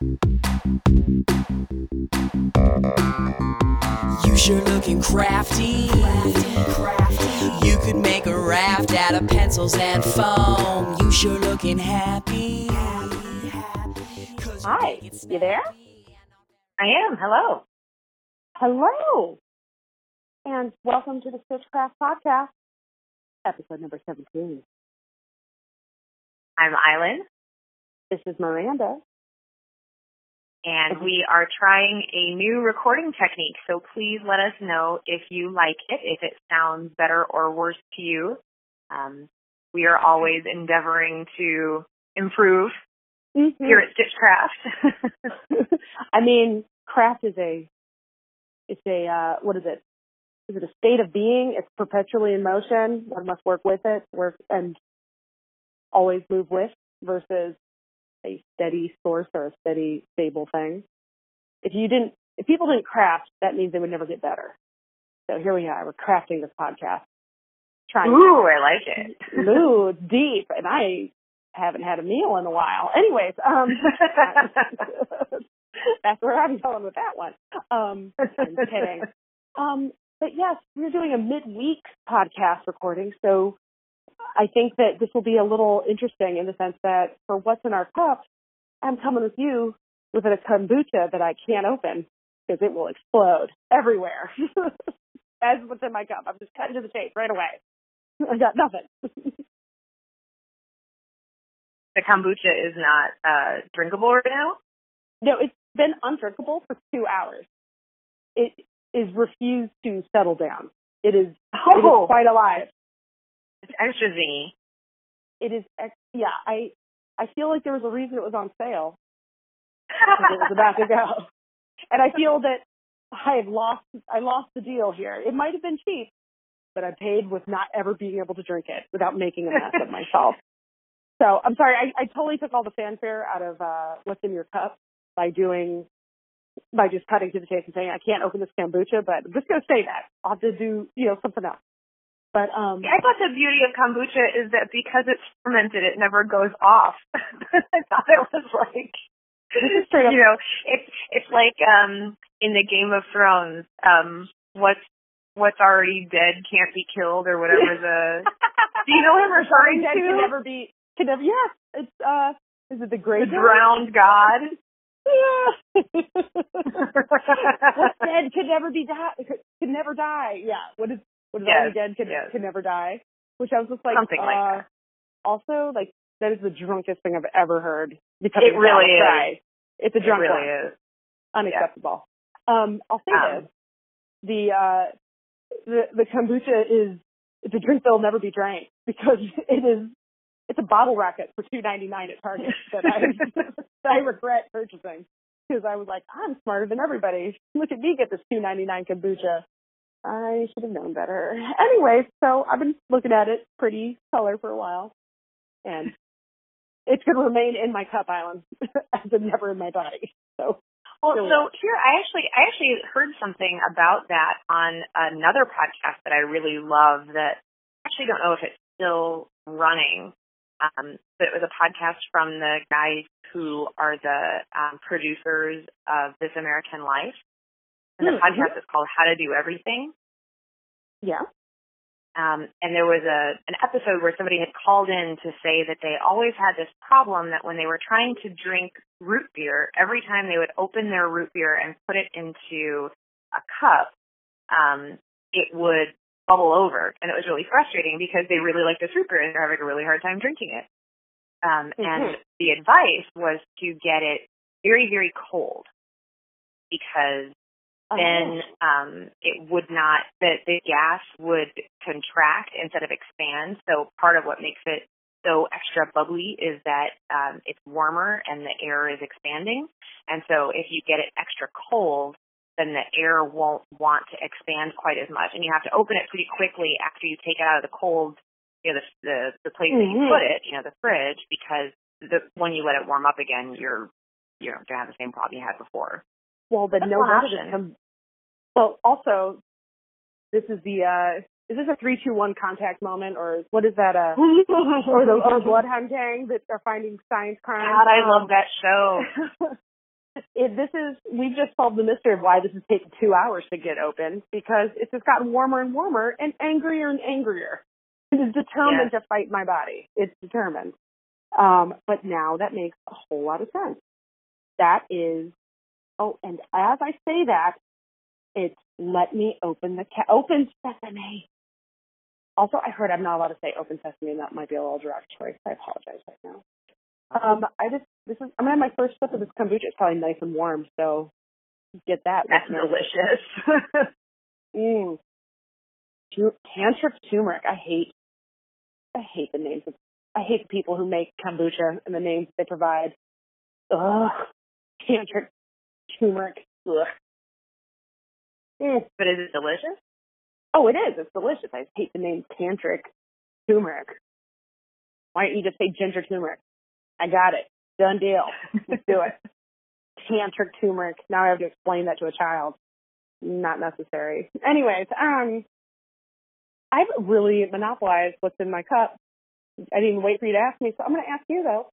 You sure looking crafty. You could make a raft out of pencils and foam. You sure looking happy. Hi, you there? I am. Hello. Hello. And welcome to the Stitchcraft Podcast, episode number 17. I'm Island, This is Miranda. And we are trying a new recording technique. So please let us know if you like it, if it sounds better or worse to you. Um, we are always endeavoring to improve here at Stitchcraft. I mean, craft is a, it's a, uh, what is it? Is it a state of being? It's perpetually in motion. One must work with it, work and always move with versus a steady source or a steady, stable thing. If you didn't, if people didn't craft, that means they would never get better. So here we are. We're crafting this podcast. Trying Ooh, I like it. Ooh, it's deep, and I haven't had a meal in a while. Anyways, um, that's where I'm going with that one. Um, I'm kidding. Um, but yes, we're doing a midweek podcast recording, so I think that this will be a little interesting in the sense that for what's in our cup, I'm coming with you with a kombucha that I can't open because it will explode everywhere. As what's in my cup, I'm just cutting to the chase right away. I got nothing. the kombucha is not uh, drinkable right now. No, it's been undrinkable for two hours. It is refused to settle down. It is, it Oh. is quite alive. It's extra zingy. It is, ex- yeah, I, I feel like there was a reason it was on sale it was about to go. And I feel that I have lost, I lost the deal here. It might have been cheap, but I paid with not ever being able to drink it without making a mess of myself. So I'm sorry, I, I totally took all the fanfare out of, uh, what's in your cup by doing by just cutting to the chase and saying I can't open this kombucha, but I'm just gonna say that. I'll have to do, you know, something else. But um I thought the beauty of kombucha is that because it's fermented, it never goes off. I thought it was like, this is straight up you know, it's it's like um in the Game of Thrones, um, what's what's already dead can't be killed or whatever the. Do you know what I'm referring dead can never be can never yes, it's uh is it the The great drowned god. Yeah. What's dead could never be die could never die. Yeah. What is what is Yes, already dead could yes. could never die. Which I was just like Something like uh that. also like that is the drunkest thing I've ever heard. Because It really is. Right. It's a It drunk really one. is. unacceptable. Um, I'll say Um, this: the uh, the the kombucha is it's a drink that'll never be drank because it is it's a bottle rocket for two ninety nine at Target that I that I regret purchasing because I was like I'm smarter than everybody. Look at me get this two ninety nine kombucha. I should have known better. Anyway, so I've been looking at it pretty color for a while, and it's going to remain in my cup island as a never in my body. So Well, so here I actually I actually heard something about that on another podcast that I really love that I actually don't know if it's still running. Um, but it was a podcast from the guys who are the um, producers of This American Life. And the Hmm, podcast is called How to Do Everything. yeah. Um, and there was a an episode where somebody had called in to say that they always had this problem that when they were trying to drink root beer, every time they would open their root beer and put it into a cup, um, it would bubble over, and it was really frustrating because they really like this root beer and they're having a really hard time drinking it. Um, And Mhm. the advice was to get it very, very cold because then um, it would not the the gas would contract instead of expand. So part of what makes it so extra bubbly is that um, it's warmer and the air is expanding. And so if you get it extra cold, then the air won't want to expand quite as much, and you have to open it pretty quickly after you take it out of the cold, you know, the the, the place that you put it, you know, the fridge, because the when you let it warm up again, you're you're gonna have the same problem you had before. Well, then That's no option. Well, also, this is the uh is this a three two one contact moment or what is that uh or the or bloodhound gang that are finding science crimes? God, I love that show. it, this is we've just solved the mystery of why this has taken two hours to get open because it's just gotten warmer and warmer and angrier and angrier. It is determined to fight my body. It's determined. Um, but now that makes a whole lot of sense. That is, oh, and as I say that, it's let me open the ca- open sesame. Also, I heard I'm not allowed to say open sesame, and that might be a little derogatory. So I apologize right now. Um, I just this is I'm gonna have my first sip of this kombucha. It's probably nice and warm, so get that. That's delicious. mm. Tantric turmeric. I hate. I hate the names of. I hate the people who make kombucha and the names they provide. Ugh. Tantric turmeric. Ugh. Mm. But is it delicious? Oh, it is. It's delicious. I hate the name tantric turmeric. Why don't you just say ginger turmeric? I got it. Done deal. Let's do it. Tantric turmeric. Now I have to explain that to a child. Not necessary. Anyways, um, I've really monopolized what's in my cup. I didn't wait for you to ask me, so I'm going to ask you though.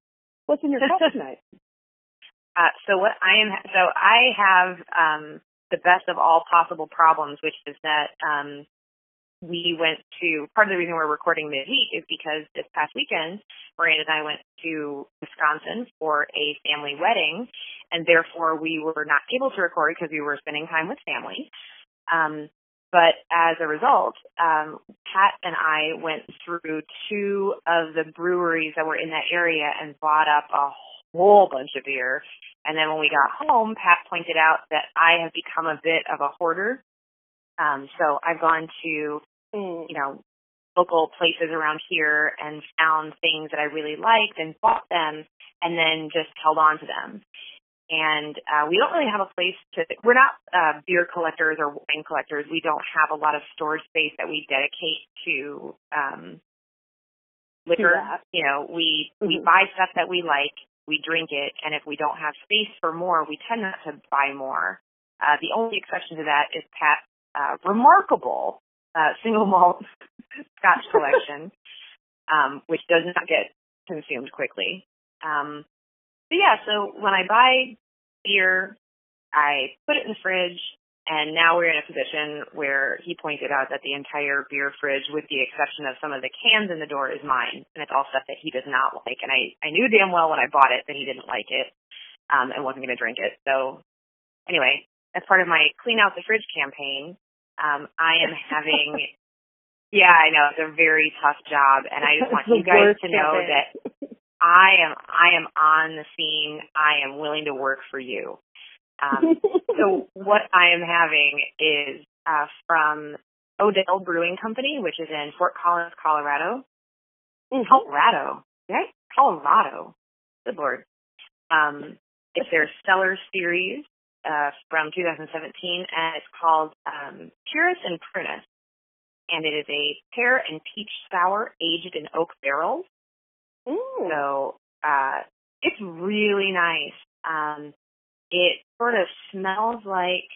What's in your cup tonight? Uh, so what I am, so I have um, the best of all possible problems, which is that um, we went to part of the reason we're recording midweek is because this past weekend, Miranda and I went to Wisconsin for a family wedding, and therefore we were not able to record because we were spending time with family. Um, but as a result, um, Pat and I went through two of the breweries that were in that area and bought up a whole bunch of beer. And then when we got home, Pat pointed out that I have become a bit of a hoarder. Um, so I've gone to Mm. you know, local places around here and found things that I really liked and bought them and then just held on to them. And uh, we don't really have a place to, we're not uh, beer collectors or wine collectors. We don't have a lot of storage space that we dedicate to um, liquor. Yeah. You know, we, mm-hmm. we buy stuff that we like, we drink it, and if we don't have space for more, we tend not to buy more. Uh, the only exception to that is Pat's uh, remarkable uh, single malt Scotch collection, um, which does not get consumed quickly. Um, but yeah, so when I buy beer, I put it in the fridge, and now we're in a position where he pointed out that the entire beer fridge, with the exception of some of the cans in the door, is mine, and it's all stuff that he does not like. And I, I knew damn well when I bought it that he didn't like it, um, and wasn't going to drink it. So anyway, as part of my clean out the fridge campaign, um, I am having, yeah, I know it's a very tough job, and I just want you guys to know that I am, I am on the scene. I am willing to work for you. Um, so what I am having is uh, from Odell Brewing Company, which is in Fort Collins, Colorado. Mm-hmm. Colorado, right? Colorado. Good lord. Um, it's their Stellar Series uh, from 2017, and it's called um, Purus and Prunus, and it is a pear and peach sour aged in oak barrels. Ooh. So uh, it's really nice. Um, it sort of smells like,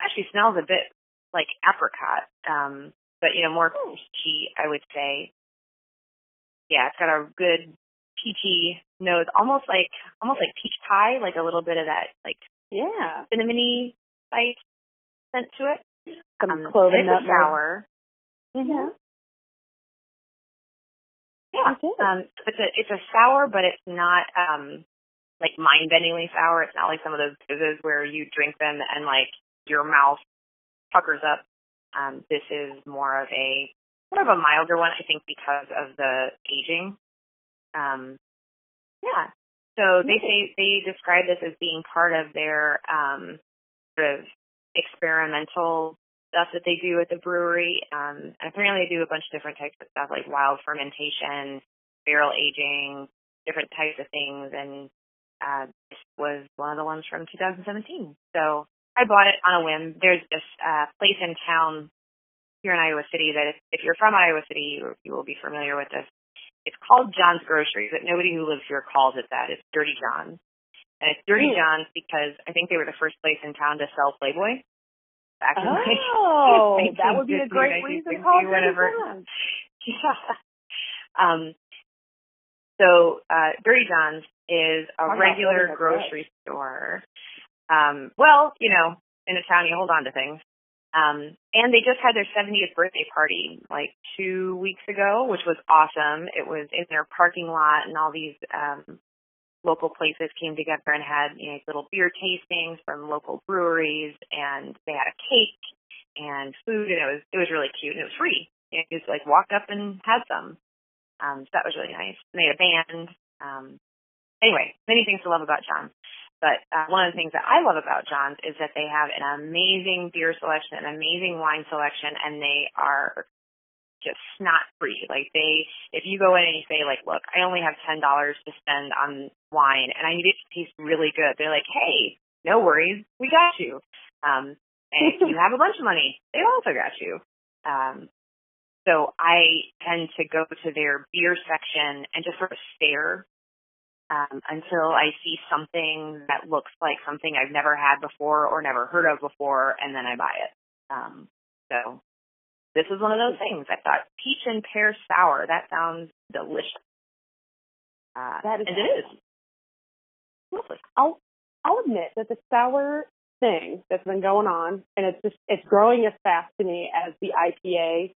actually smells a bit like apricot, um, but you know more peachy, I would say. Yeah, it's got a good peachy nose, almost like almost like peach pie, like a little bit of that like yeah cinnamony spice scent to it. Some um, clove and nut it's sour. Mm-hmm. Yeah. Um, it's a it's a sour, but it's not um like mind bendingly sour. It's not like some of those fizzes where you drink them and like your mouth puckers up. Um, this is more of a more of a milder one, I think, because of the aging. Um, yeah. So they say they describe this as being part of their um, sort of experimental stuff that they do at the brewery. Um, and apparently they do a bunch of different types of stuff like wild fermentation, barrel aging, different types of things. And uh, this was one of the ones from 2017. So I bought it on a whim. There's this uh, place in town here in Iowa City that if, if you're from Iowa City, you, you will be familiar with this. It's called John's Grocery, but nobody who lives here calls it that. It's Dirty John's. And it's Dirty mm. John's because I think they were the first place in town to sell Playboy. Back in oh, like that would be a great reason to call whatever. Yeah. Um, so uh, Dirty John's is a regular grocery store. Um, well, you know, in a town you hold on to things. Um, and they just had their 70th birthday party like two weeks ago, which was awesome. It was in their parking lot and all these, um, local places came together and had, you know, little beer tastings from local breweries and they had a cake and food and it was, it was really cute and it was free. You just like walked up and had some. Um, so that was really nice. And they had a band. Um, anyway, many things to love about John's. But uh, one of the things that I love about John's is that they have an amazing beer selection, an amazing wine selection, and they are just snot free. Like they, if you go in and you say like, look, I only have ten dollars to spend on wine, and I need it to taste really good. They're like, hey, no worries, we got you. Um, and if you have a bunch of money, they also got you. Um, so I tend to go to their beer section and just sort of stare um, until I see something that looks like something I've never had before or never heard of before, and then I buy it. Um, so this is one of those things. I thought peach and pear sour. That sounds delicious. Uh, That is and it is. Lovely. I'll I'll admit that the sour thing that's been going on, and it's just it's growing as fast to me as the IPA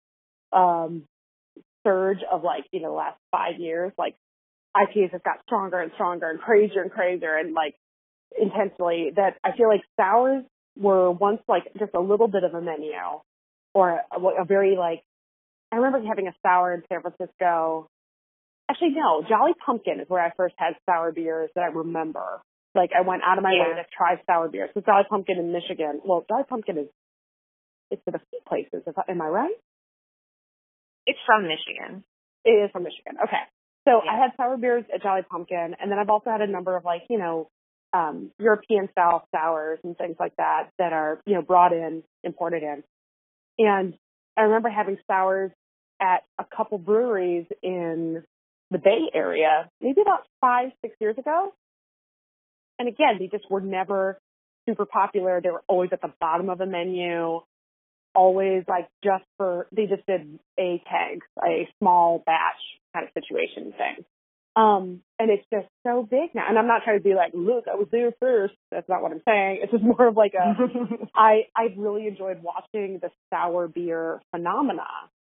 um surge of like you know the last five years. Like IPAs have got stronger and stronger and crazier and crazier and like intensely. That I feel like sours were once like just a little bit of a menu or a, a very like. I remember having a sour in San Francisco. Actually, no, Jolly Pumpkin is where I first had sour beers that I remember. Like I went out of my way to try sour beers. So Jolly Pumpkin in Michigan. Well, Jolly Pumpkin is it's in a few places. Am I right? It's from Michigan. It is from Michigan. Okay. So Yeah. I had sour beers at Jolly Pumpkin, and then I've also had a number of like you know um, European style sours and things like that that are you know brought in, imported in. And I remember having sours at a couple breweries in the Bay Area, maybe about five, six years ago. And again, they just were never super popular. They were always at the bottom of the menu, always like just for, they just did a keg, a small batch kind of situation thing. Um, and it's just so big now. And I'm not trying to be like, look, I was there first. That's not what I'm saying. It's just more of like a, I I've really enjoyed watching the sour beer phenomena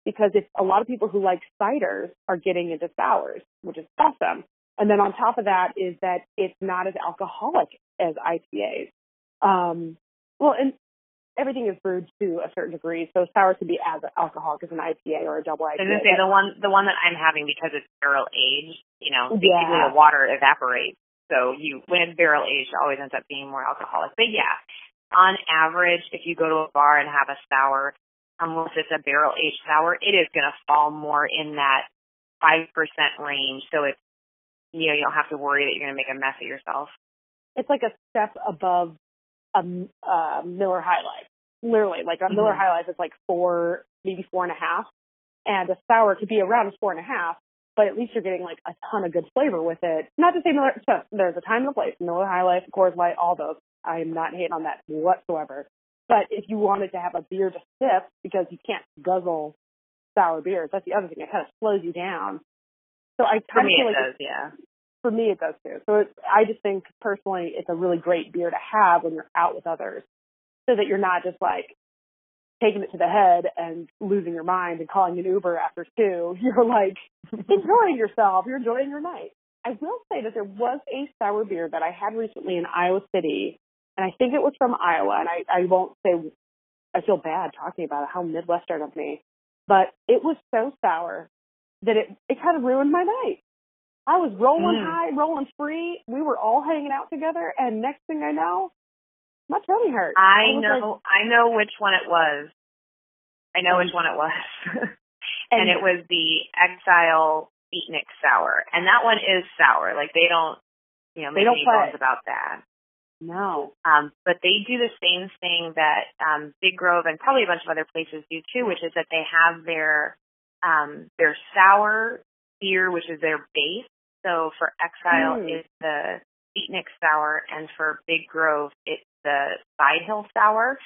because it's a lot of people who like ciders are getting into sours, which is awesome. And then on top of that is that it's not as alcoholic as IPAs. Um, well, and everything is brewed to a certain degree, so sour can be as alcoholic as an IPA or a double IPA. I was gonna say the one the one that I'm having because it's barrel aged, you know, basically Yeah. the water evaporates. So you when it's barrel aged it always ends up being more alcoholic. But yeah, on average, if you go to a bar and have a sour, unless it's a barrel aged sour, it is gonna fall more in that five percent range. So it's you know, you don't have to worry that you're gonna make a mess of yourself. it's like a step above a uh, Miller High Life. Literally, like a Miller Mhm. High Life is like four, maybe four and a half, and a sour could be around four and a half. But at least you're getting like a ton of good flavor with it. Not to say Miller, so there's a time and a place. Miller High Life, Coors Light, all those. I am not hating on that whatsoever. But if you wanted to have a beer to sip because you can't guzzle sour beers, that's the other thing. It kind of slows you down. So I For kind of me feel it like does, yeah. For me it does too. So it's, I just think personally it's a really great beer to have when you're out with others so that you're not just like taking it to the head and losing your mind and calling an Uber after two. You're like enjoying yourself. You're enjoying your night. I will say that there was a sour beer that I had recently in Iowa City and I think it was from Iowa and I, I won't say I feel bad talking about it, how Midwestern of me. But it was so sour that it, it kind of ruined my night. I was rolling Mm. high, rolling free. We were all hanging out together, and next thing I know, my tummy hurt. I was know like- I know which one it was. I know which one it was. and, it was the Exile Beatnik Sour. And that one is sour. Like they don't you know, They make don't any play. bones about that. no. Um, but they do the same thing that um, Big Grove and probably a bunch of other places do too, which is that they have their um, their sour beer, which is their base. So for Exile, Mm. it's the Beatnik Sour, and for Big Grove, it's the Side Hill Sour.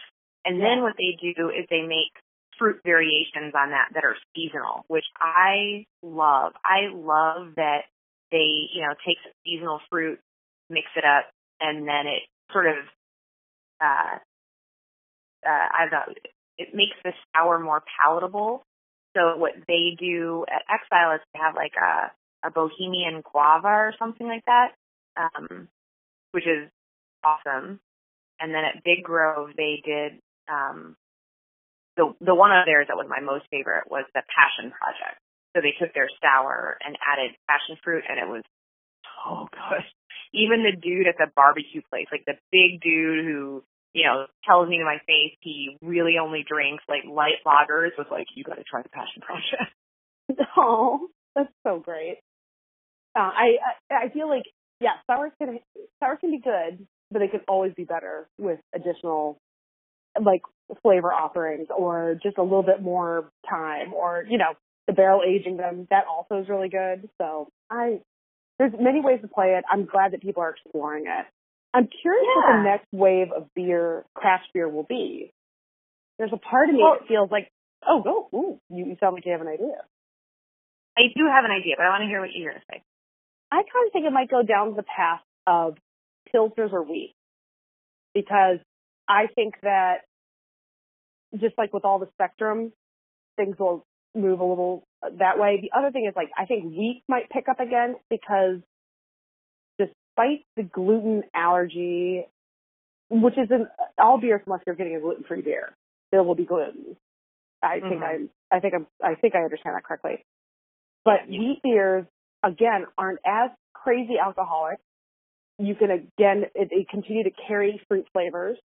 And Yeah. then what they do is they make fruit variations on that that are seasonal, which I love. I love that they, you know, take seasonal fruit, mix it up, and then it sort of, uh, uh, I don't it makes the sour more palatable. So what they do at Exile is they have like a, a Bohemian guava or something like that, um, which is awesome. And then at Big Grove, they did um, the the one of theirs that was my most favorite was the Passion Project. So they took their sour and added passion fruit, and it was so good. Even the dude at the barbecue place, like the big dude who you know tells me to my face he really only drinks like light lagers, was like, "You got to try the Passion Project." Oh, that's so great. Uh, I, I I feel like yeah, sour can sour can be good, but it can always be better with additional like flavor offerings or just a little bit more time or you know the barrel aging them that also is really good. So I there's many ways to play it. I'm glad that people are exploring it. I'm curious Yeah. what the next wave of beer, craft beer, will be. There's a part of me Well- that feels like, oh, go, ooh, you, you sound like you have an idea. I do have an idea, but I want to hear what you're gonna say. I kind of think it might go down the path of pilsners or wheat because I think that just like with all the spectrum, things will move a little uh, that way. The other thing is like I think wheat might pick up again because despite the gluten allergy, which is in all beers unless you're getting a gluten free beer, there will be gluten. I think Mhm. I I think I'm I think I understand that correctly. But Yeah. wheat beers again aren't as crazy alcoholic. You can again it, it continue to carry fruit flavors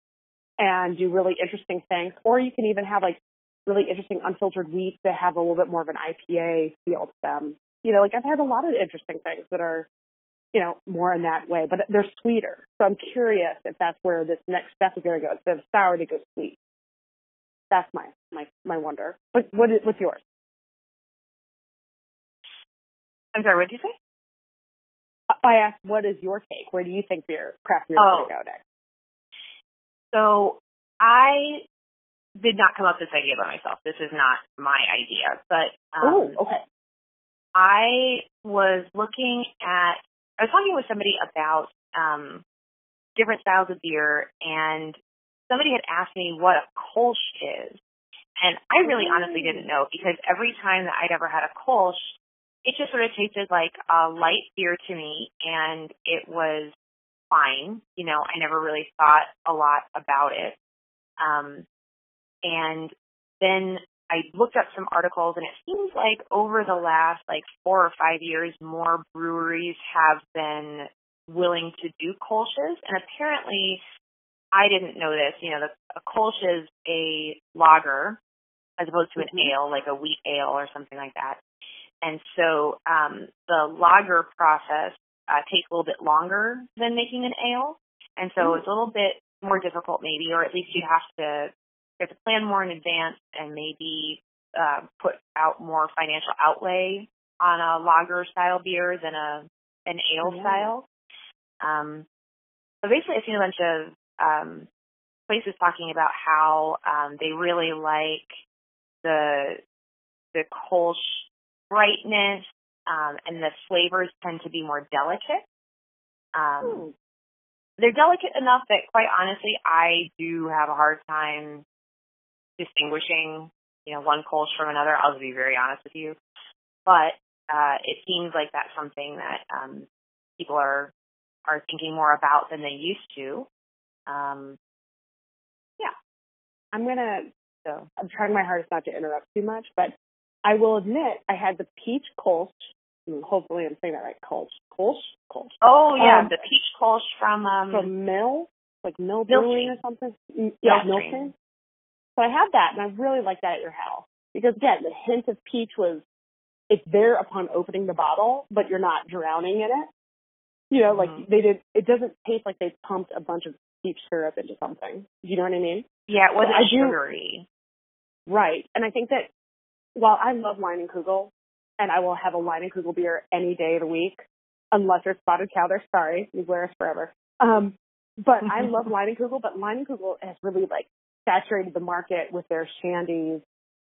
and do really interesting things, or you can even have like really interesting unfiltered wheats that have a little bit more of an IPA feel to them. You know, like I've had a lot of interesting things that are, you know, more in that way, but they're sweeter. So I'm curious if that's where this next step is going to go. Instead of sour to go sweet. That's my my my wonder. What what is what's yours? I'm sorry, what did you say? I asked, what is your take? Where do you think beer craft beer Oh. is going to go next? So I did not come up with this idea by myself. This is not my idea, but um, oh, okay. I was looking at, I was talking with somebody about um, different styles of beer, and somebody had asked me what a Kolsch is. And I really honestly didn't know because every time that I'd ever had a Kolsch, it just sort of tasted like a light beer to me, and it was fine. You know, I never really thought a lot about it. Um, and then I looked up some articles and it seems like over the last like four or five years, more breweries have been willing to do Kolsch's. And apparently, I didn't know this, you know, the, a Kolsch is a lager as opposed to an Mhm. ale, like a wheat ale or something like that. And so, um, the lager process, uh, takes a little bit longer than making an ale. And so Mm. it's a little bit more difficult maybe, or at least you have to you have to plan more in advance and maybe uh, put out more financial outlay on a lager style beer than a an ale Yeah. style. Um, so basically, I've seen a bunch of um, places talking about how um, they really like the the Kolsch brightness um, and the flavors tend to be more delicate. Um, they're delicate enough that quite honestly I do have a hard time distinguishing, you know, one Kolsch from another. I'll be very honest with you. But uh it seems like that's something that um people are are thinking more about than they used to. Um yeah, I'm gonna. so I'm trying my hardest not to interrupt too much, but I will admit I had the peach Kolsch. Hopefully, I'm saying that right. Kolsch, Kolsch, Kolsch Oh yeah, Um, the peach Kolsch from um from Mill, like Mill Brewing or something. Mm, Yeah, Mill Mill Stream. Stream. So I had that, and I really liked that at your house because again, the hint of peach was it's there upon opening the bottle, but you're not drowning in it. You know, like Mhm. they did. It doesn't taste like they pumped a bunch of peach syrup into something. You know what I mean? yeah, it wasn't I do- sugary. Right. And I think that while I love Leinenkugel, and I will have a Leinenkugel beer any day of the week, unless they're spotted cow, they're sorry, you wear us forever. Um, but I love Leinenkugel, but Leinenkugel has really like saturated the market with their shandies.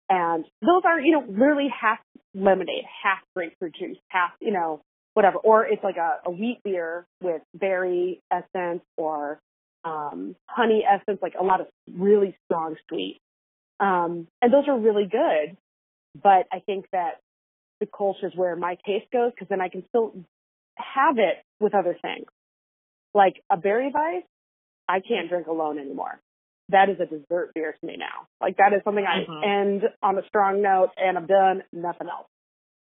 And those are, you know, literally half lemonade, half grapefruit juice, half, you know, whatever, or it's like a, a wheat beer with berry essence or um, honey essence, like a lot of really strong sweet. Um, and those are really good. But I think that the Kolsch is where my taste goes because then I can still have it with other things. Like a berry Weiss, I can't drink alone anymore. That is a dessert beer to me now. Like that is something I Mhm. end on a strong note and I'm done, nothing else.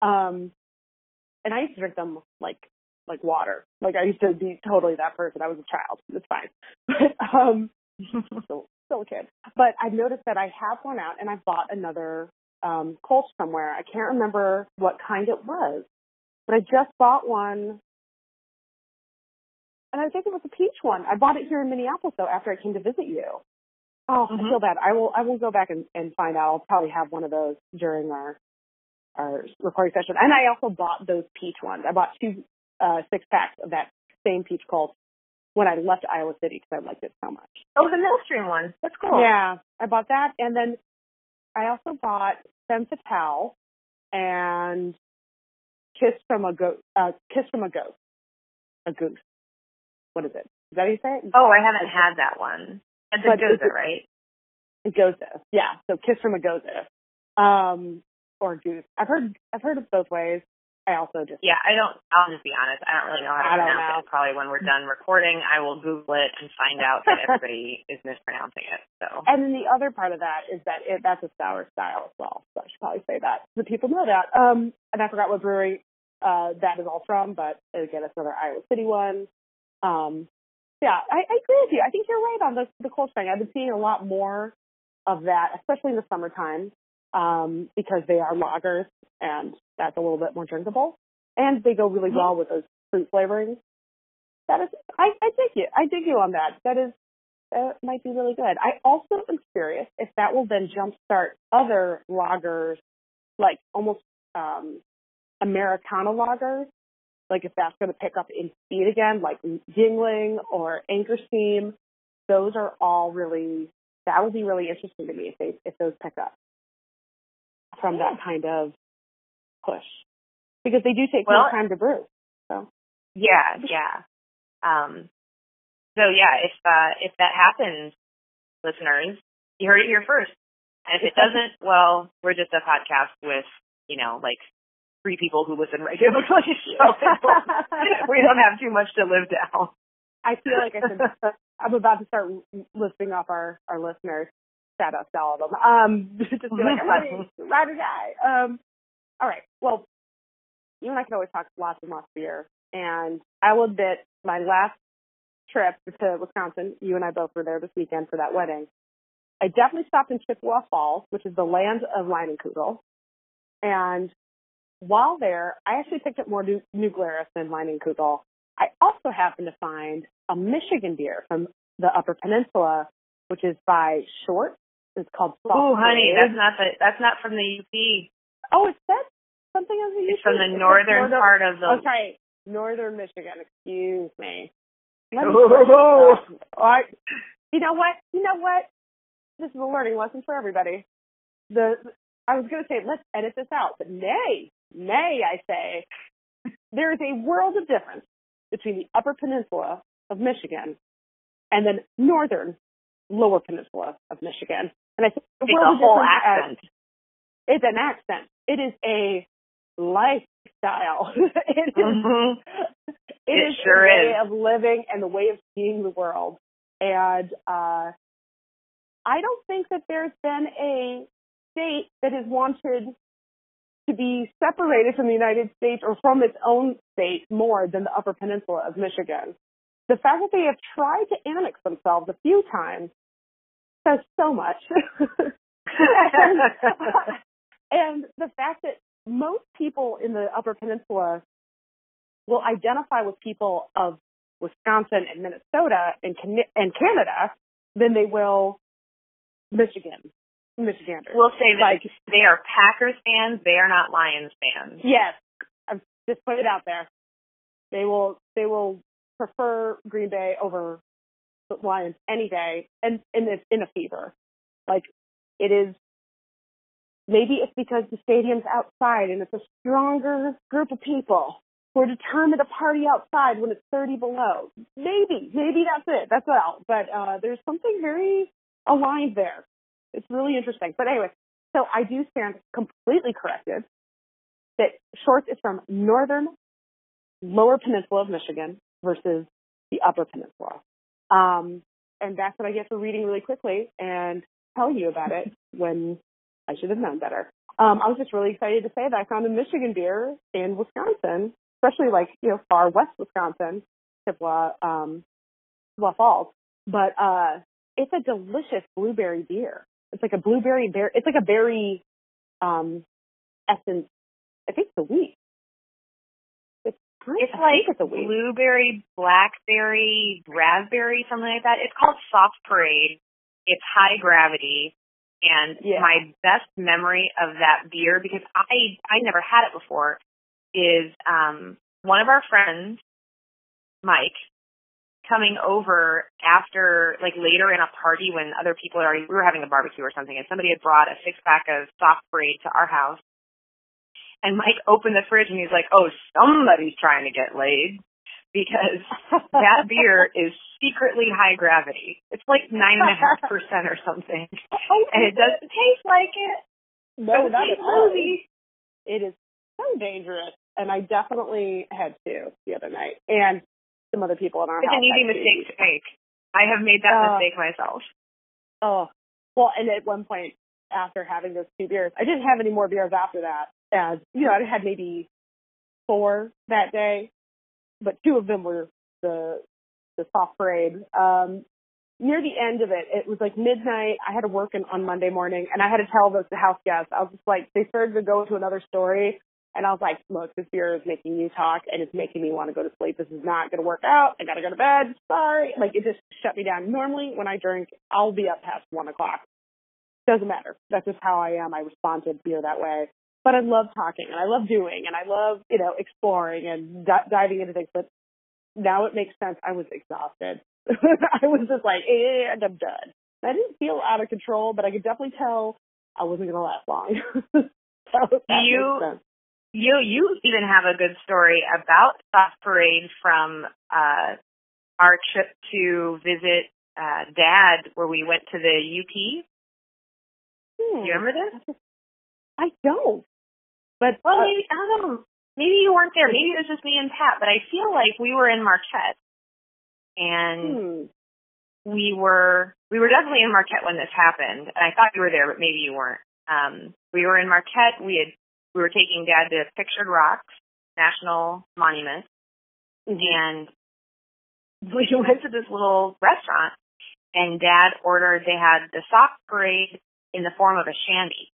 Um, and I used to drink them like, like water. Like I used to be totally that person. I was a child. It's fine. But, um, still, still a kid. But I've noticed that I have one out and I bought another, um, Kolsch somewhere. I can't remember what kind it was, but I just bought one and I think it was a peach one. I bought it here in Minneapolis though after I came to visit you. Oh, I Mhm. feel bad. I will I will go back and, and find out. I'll probably have one of those during our our recording session. And I also bought those peach ones. I bought two uh six packs of that same peach Kolsch when I left Iowa City because I liked it so much. Oh, the Millstream one. That's cool. Yeah, I bought that, and then I also bought Sensital and Kiss from a Ghost. Uh, Kiss from a Ghost. A goose. What is it? Is that how you say it? Oh, I haven't had that one. That's a But Goza, it- right? A Goza. Yeah. So Kiss from a Goza. Um, or Goose. I've heard. I've heard it both ways. I also just. Yeah, I don't. I'll just be honest. I don't really know how to I don't pronounce know. it. Probably when we're done recording, I will Google it and find out that everybody is mispronouncing it. So. And then the other part of that is that it, that's a sour style as well. So I should probably say that. The people know that. Um, and I forgot what brewery uh, that is all from, but again, it's another Iowa City one. Um, yeah, I, I agree with you. I think you're right on the the Kolsch thing. I've been seeing a lot more of that, especially in the summertime, um, because they are lagers and that's a little bit more drinkable, and they go really well with those fruit flavorings. That is, I, I dig you. I dig you on that. That is that might be really good. I also am curious if that will then jumpstart other lagers, like almost um, Americana lagers, like if that's going to pick up in speed again, like Yuengling or Anchor Steam. Those are all really that will be really interesting to me if they if those pick up from that kind of push because they do take Well- more time to brew. So Yeah, yeah. Um, so yeah, if uh, if that happens, listeners, you heard it here first. And if it doesn't, well, we're just a podcast with you know like three people who listen regularly. So we don't have too much to live down. I feel like I should. I'm about to start listing off our our listeners. Shout out to all of them. Um, just be like, I'm ready, ride or die. Um, all right. Well, you and I can always talk lots and lots of beer, and I will admit, my last trip to Wisconsin, you and I both were there this weekend for that wedding. I definitely stopped in Chippewa Falls, which is the land of Leinenkugel, and while there, I actually picked up more New, New Glarus than Leinenkugel. I also happened to find a Michigan deer from the Upper Peninsula, which is by Short. It's called Soft Oh, honey, that's not the that's not from the UP. Oh, it said something of the It's from the It said northern northern- part of the. Oh, sorry, northern Michigan. Excuse me. Let me Oh. All right. Oh, oh. You know what? You know what? This is a learning lesson for everybody. The I was going to say let's edit this out, but nay, nay, I say there is a world of difference between the Upper Peninsula of Michigan and then northern Lower Peninsula of Michigan. And I think the It's world a whole as- accent. it's an accent. It is a lifestyle. it is, Mhm. it It is sure a way is. of living and the way of seeing the world. And uh, I don't think that there's been a state that has wanted to be separated from the United States or from its own state more than the Upper Peninsula of Michigan. The fact that they have tried to annex themselves a few times says so much. and the fact that most people in the Upper Peninsula will identify with people of Wisconsin and Minnesota and, and Canada than they will Michigan, Michiganders. We'll say that Like- they are Packers fans. They are not Lions fans. Yes, I'm just put it out there. They will they will prefer Green Bay over the Lions any day, and and it's in a fever. Like it is. Maybe it's because the stadium's outside and it's a stronger group of people. who are determined to party outside when it's 30 below. Maybe, maybe that's it. That's all. But uh, there's something very aligned there. It's really interesting. But anyway, so I do stand completely corrected that Shorts is from northern lower peninsula of Michigan versus the upper peninsula. Um, and that's what I get for reading really quickly and telling you about it when I should have known better. Um, I was just really excited to say that I found a Michigan beer in Wisconsin, especially like, you know, far west Wisconsin, Chippewa, um, Chippewa Falls. But, uh, it's a delicious blueberry beer. It's like a blueberry beer. It's like a berry, um, essence. I think the wheat. It's, It's like it's a wheat. blueberry, blackberry, raspberry, something like that. It's called Soft Parade. It's high gravity. And Yeah. my best memory of that beer, because I I never had it before, is um one of our friends, Mike, coming over after like later in a party when other people are already we were having a barbecue or something and somebody had brought a six pack of soft parade to our house. And Mike opened the fridge and he's like, Oh, somebody's trying to get laid because that beer is secretly high gravity. It's like nine and a half percent or something. And it doesn't taste like it. No, But not it's at all. It is so dangerous. And I definitely had two the other night. And some other people in our It's house. an easy mistake to make. I have made that Uh, mistake myself. Oh. Well, and at one point after having those two beers, I didn't have any more beers after that. As you know, I had maybe four that day, but two of them were the the soft parade. Um, near the end of it, it was like midnight. I had to work in, on Monday morning, and I had to tell those the house guests. I was just like, they started to go into another story, and I was like, look, this beer is making you talk, and it's making me want to go to sleep. This is not going to work out. I got to go to bed. Sorry. Like it just shut me down. Normally, when I drink, I'll be up past one o'clock. Doesn't matter. That's just how I am. I respond to beer that way. But I love talking, and I love doing, and I love you know exploring and di- diving into things. But now it makes sense. I was exhausted. I was just like, eh, I'm done. I didn't feel out of control, but I could definitely tell I wasn't going to last long. so You-. You you even have a good story about Soft Parade from uh our trip to visit uh dad where we went to the UP. Hmm. Do you remember this? I don't. But Well, uh, maybe I don't know. Maybe you weren't there. Maybe it was just me and Pat. But I feel like we were in Marquette, and hmm. we were we were definitely in Marquette when this happened. And I thought you were there, but maybe you weren't. Um, we were in Marquette. We had we were taking Dad to Pictured Rocks National Monument, Mhm. and we went to this little restaurant. And Dad ordered. They had the soft parade in the form of a shandy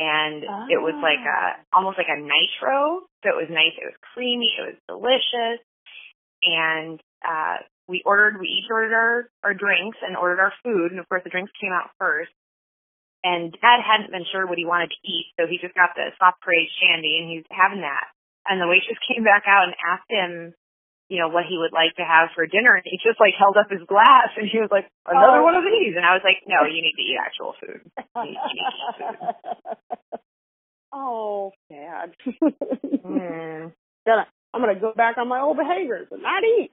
and it was like a almost like a nitro. So it was nice. It was creamy. It was delicious. And uh we ordered. We each ordered our our drinks and ordered our food. And of course, the drinks came out first. And Dad hadn't been sure what he wanted to eat, so he just got the soft parade shandy, and he's having that. And the waitress came back out and asked him, you know, what he would like to have for dinner. And he just like held up his glass, and he was like, "Another Oh. one of these." And I was like, "No, you need to eat actual food." You need to eat food. oh, Dad. Mm. Gonna, I'm gonna go back on my old behaviors and not eat.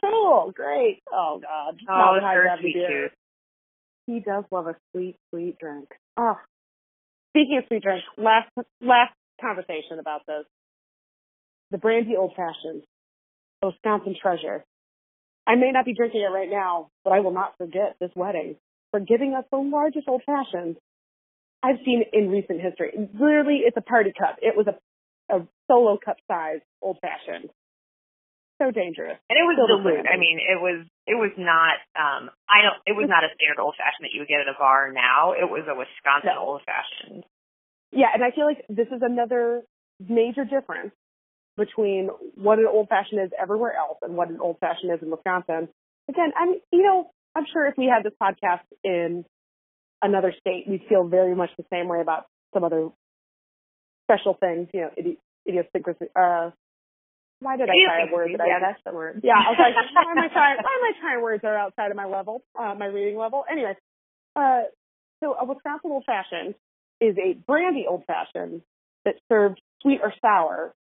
cool, great. Oh God. Oh, I sure, sweet tooth. He does love a sweet, sweet drink. Oh. Speaking of sweet drinks, last last conversation about this. The brandy old fashioned, the Wisconsin treasure. I may not be drinking it right now, but I will not forget this wedding for giving us the largest old fashioned I've seen in recent history. Literally, it's a party cup. It was a a solo cup size old fashioned. So dangerous. And it was Still dilute. I mean, it was it was not um I don't it was not a standard old fashioned that you would get at a bar now. It was a Wisconsin No. old fashioned. Yeah, and I feel like this is another major difference between what an old fashioned is everywhere else and what an old fashioned is in Wisconsin. Again, I'm you know, I'm sure if we had this podcast in another state, we'd feel very much the same way about some other special things, you know, idi- idiosyncrasy. Uh, why did I try a word that I yeah, that's the word. Yeah, I was like, why am I trying? Why am I trying words that are outside of my level, uh, my reading level? Anyway, uh, so a Wisconsin old fashioned is a brandy old fashioned that's served sweet or sour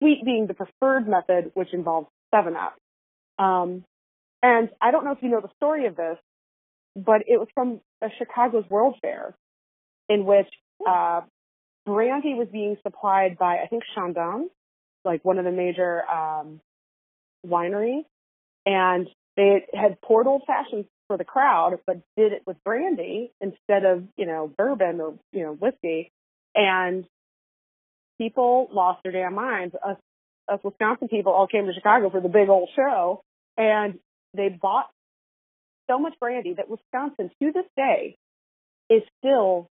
sweet being the preferred method, which involves Seven Up. Um, and I don't know if you know the story of this, but it was from a Chicago's World Fair, in which uh, brandy was being supplied by I think Chandon, like one of the major um, wineries, and they had poured old fashions for the crowd, but did it with brandy instead of you know bourbon or you know whiskey, and people lost their damn minds. Us, us Wisconsin people all came to Chicago for the big old show, and they bought so much brandy that Wisconsin to this day is still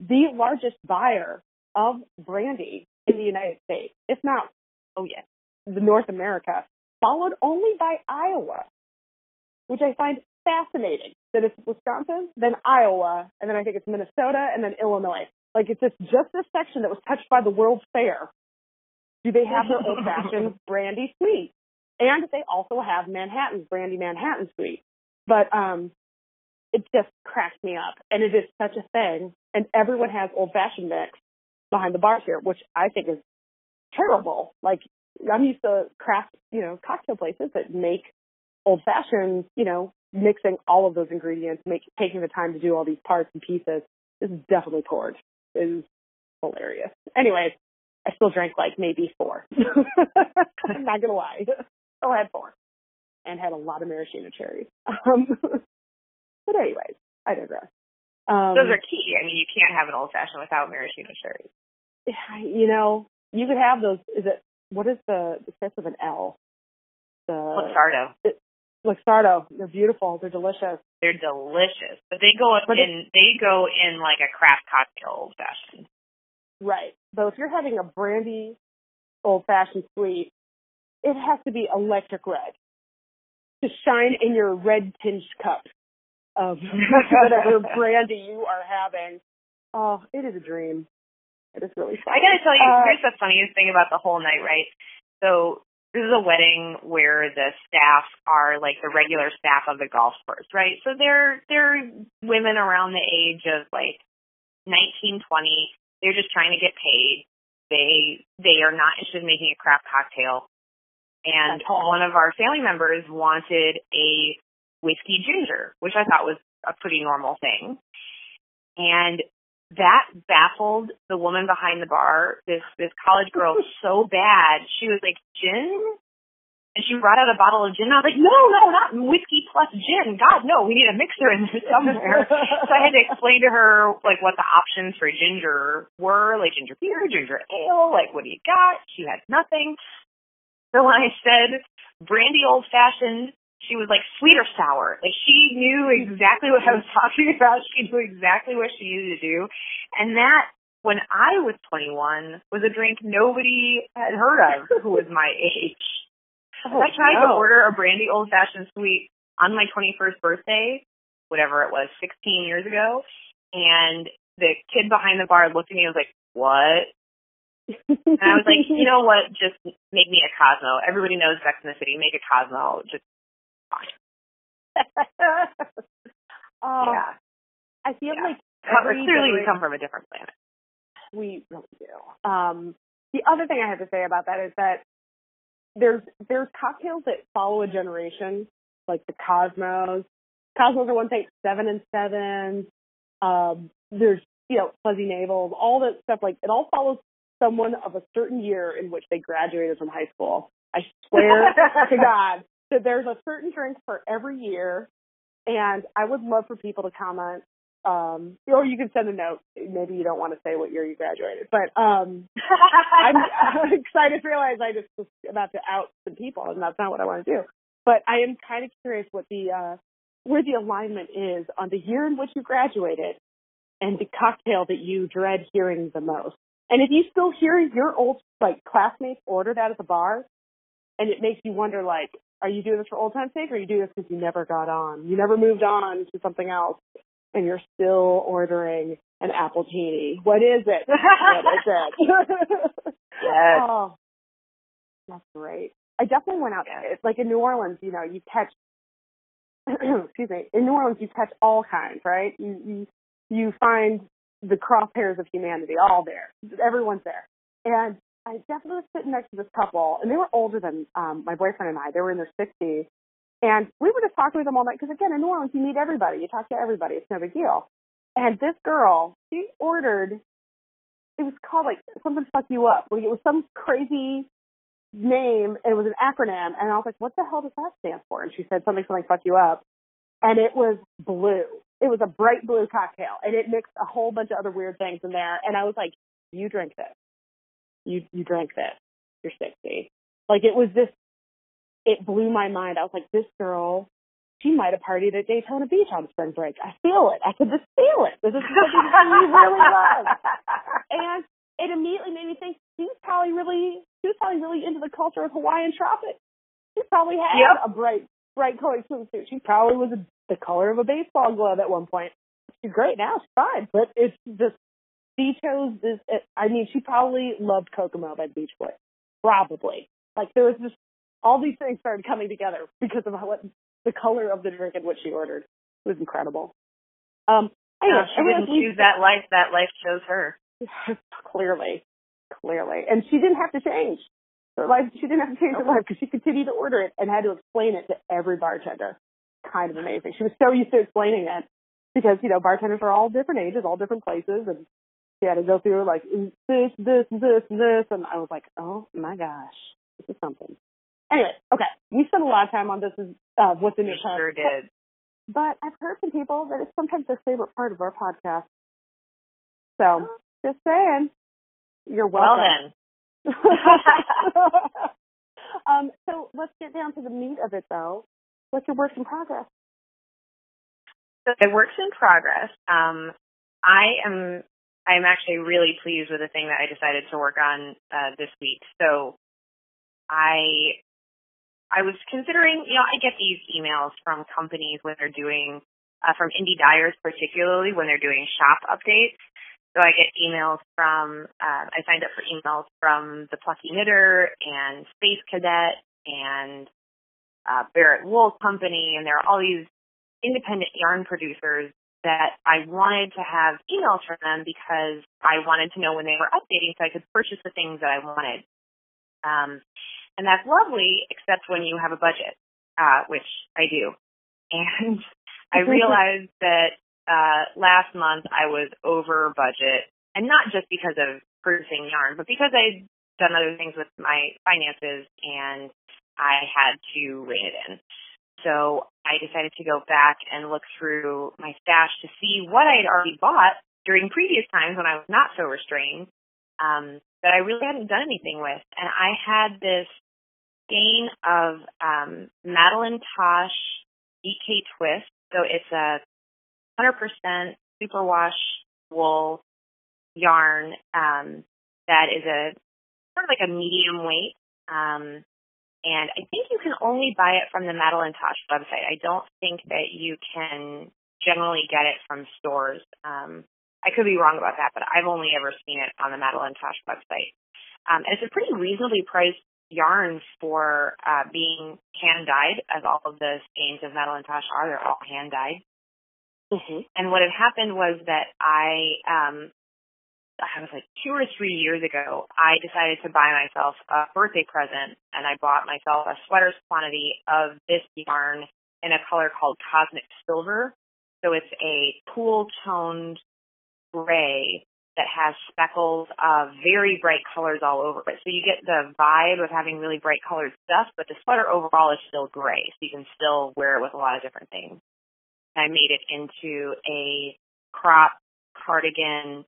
the largest buyer of brandy in the United States, if not, oh yes, the North America, followed only by Iowa, which I find fascinating. That it's Wisconsin, then Iowa, and then I think it's Minnesota, and then Illinois. Like it's just just this section that was touched by the World's Fair. Do they have their old fashioned brandy sweet? And they also have Manhattan's brandy Manhattan sweet. But um it just cracks me up. And it is such a thing. And everyone has old fashioned mix behind the bars here, which I think is terrible. Like I'm used to craft, you know, cocktail places that make old fashioned, you know, mixing all of those ingredients, make taking the time to do all these parts and pieces. This is definitely poured. It is hilarious. Anyways, I still drank like maybe four. I'm not gonna lie. Still had four. And had a lot of maraschino cherries. Um, but anyways, I digress. Um, Those are key. I mean, you can't have an old fashioned without maraschino cherries. You know, you could have those. Is it what is the the sense of an L? The Luxardo. It, Luxardo. They're beautiful. They're delicious. They're delicious, but they go But in. They go in like a craft cocktail old fashioned. Right. So if you're having a brandy old fashioned sweet, it has to be electric red to shine in your red tinged cup of whatever brandy you are having. Oh, it is a dream. It is really fun. I gotta tell you, Uh, here's the funniest thing about the whole night, right? So this is a wedding where the staff are like the regular staff of the golf course, right? So they're they're women around the age of like nineteen, twenty. They're just trying to get paid. They they are not interested in making a craft cocktail. And one of our family members wanted a whiskey ginger, which I thought was a pretty normal thing. And that baffled the woman behind the bar, this this college girl so bad. She was like, Gin? And she brought out a bottle of gin. And I was like, no, no, not whiskey plus gin. God, no, we need a mixer in there somewhere. so I had to explain to her like what the options for ginger were, like ginger beer, ginger ale, like what do you got? She had nothing. So when I said brandy old fashioned, she was like sweet or sour. Like she knew mm-hmm. exactly what I was talking about. She knew exactly what she needed to do. And that when I was 21 was a drink nobody had heard of who was my age. Oh, I tried to order a brandy old fashioned sweet on my 21st birthday, whatever it was, 16 years ago. And the kid behind the bar looked at me and was like, what? And I was like, you know what? Just make me a Cosmo. Everybody knows Sex in the City. Make a Cosmo. Just. Oh, yeah. I feel Yeah. like every clearly we come from a different planet. we really do. Um, the other thing I have to say about that is that there's there's cocktails that follow a generation, like the Cosmos. Cosmos are one thing, seven and seven. Um, there's you know fuzzy navels, all that stuff. Like it all follows someone of a certain year in which they graduated from high school. I swear to God that there's a certain drink for every year, and I would love for people to comment um, or you can send a note. Maybe you don't want to say what year you graduated, but um, I'm, I'm excited to realize I just was about to out some people, and that's not what I want to do. But I am kind of curious what the uh, where the alignment is on the year in which you graduated and the cocktail that you dread hearing the most. And if you still hear your old like classmates order that at the bar, and it makes you wonder, like, are you doing this for old time's sake, or are you doing this because you never got on, you never moved on to something else, and you're still ordering an appletini? What is it? what is it? Yes. Oh, that's great. I definitely went out there. It's like in New Orleans, you know, you catch. excuse me. In New Orleans, you catch all kinds, right? You you you find the crosshairs of humanity all there. Everyone's there, and I definitely was sitting next to this couple, and they were older than um, my boyfriend and I. They were in their 60s. And we were just talking with them all night because, again, in New Orleans, you meet everybody. You talk to everybody. It's no big deal. And this girl, she ordered, it was called like something fuck you up. Like it was some crazy name. It was an acronym. And I was like, what the hell does that stand for? And she said something, something fuck you up. And it was blue. It was a bright blue cocktail. And it mixed a whole bunch of other weird things in there. And I was like, you drink this. You, you drank this. You're 60. Like it was this, it blew my mind. I was like, this girl she might have partied at Daytona Beach on spring break. I feel it. I could just feel it. This is something she really loves. And it immediately made me think she's probably really she was probably really into the culture of Hawaiian tropics. She probably had yep. a bright bright colored swimsuit. She probably was a, the color of a baseball glove at one point. She's great now. She's fine, but it's just she chose this. I mean, she probably loved Kokomo by the Beach Boys. Probably. Like there was just all these things started coming together because of what the color of the drink and what she ordered. It was incredible. Um, anyway, no, she didn't choose that life. That life chose her. clearly, clearly, and she didn't have to change her life. She didn't have to change her life because she continued to order it and had to explain it to every bartender. Kind of amazing. She was so used to explaining it because you know bartenders are all different ages, all different places, and she had to go through like this, this, this, this, and I was like, oh my gosh, this is something. Anyway, okay, we spent a lot of time on this. Is uh, what's in your car? Sure did. But I've heard from people that it's sometimes their favorite part of our podcast. So just saying, you're welcome. Well then. um, so let's get down to the meat of it, though. What's your work in progress? So the works in progress. Um, I am. I'm actually really pleased with the thing that I decided to work on uh, this week. So I I was considering, you know, I get these emails from companies when they're doing, uh, from indie dyers particularly when they're doing shop updates. So I get emails from, uh, I signed up for emails from the Plucky Knitter and Space Cadet and uh, Barrett Wool Company, and there are all these independent yarn producers that I wanted to have emails from them because I wanted to know when they were updating so I could purchase the things that I wanted. Um, and that's lovely, except when you have a budget, uh, which I do. And I realized that uh, last month I was over budget, and not just because of producing yarn, but because I'd done other things with my finances and I had to rein it in. So I decided to go back and look through my stash to see what I had already bought during previous times when I was not so restrained um, that I really hadn't done anything with. And I had this skein of um, Madeline Tosh DK Twist. So it's a 100% superwash wool yarn um, that is a sort of like a medium weight. Um, and I think you can only buy it from the Madeline Tosh website. I don't think that you can generally get it from stores. Um, I could be wrong about that, but I've only ever seen it on the Madeline Tosh website. Um, and it's a pretty reasonably priced yarn for uh, being hand dyed, as all of the skeins of Madeline Tosh are. They're all hand dyed. Mm-hmm. And what had happened was that I, um, I was like two or three years ago, I decided to buy myself a birthday present, and I bought myself a sweater's quantity of this yarn in a color called Cosmic Silver. So it's a cool toned gray that has speckles of very bright colors all over it. So you get the vibe of having really bright colored stuff, but the sweater overall is still gray, so you can still wear it with a lot of different things. I made it into a crop cardigan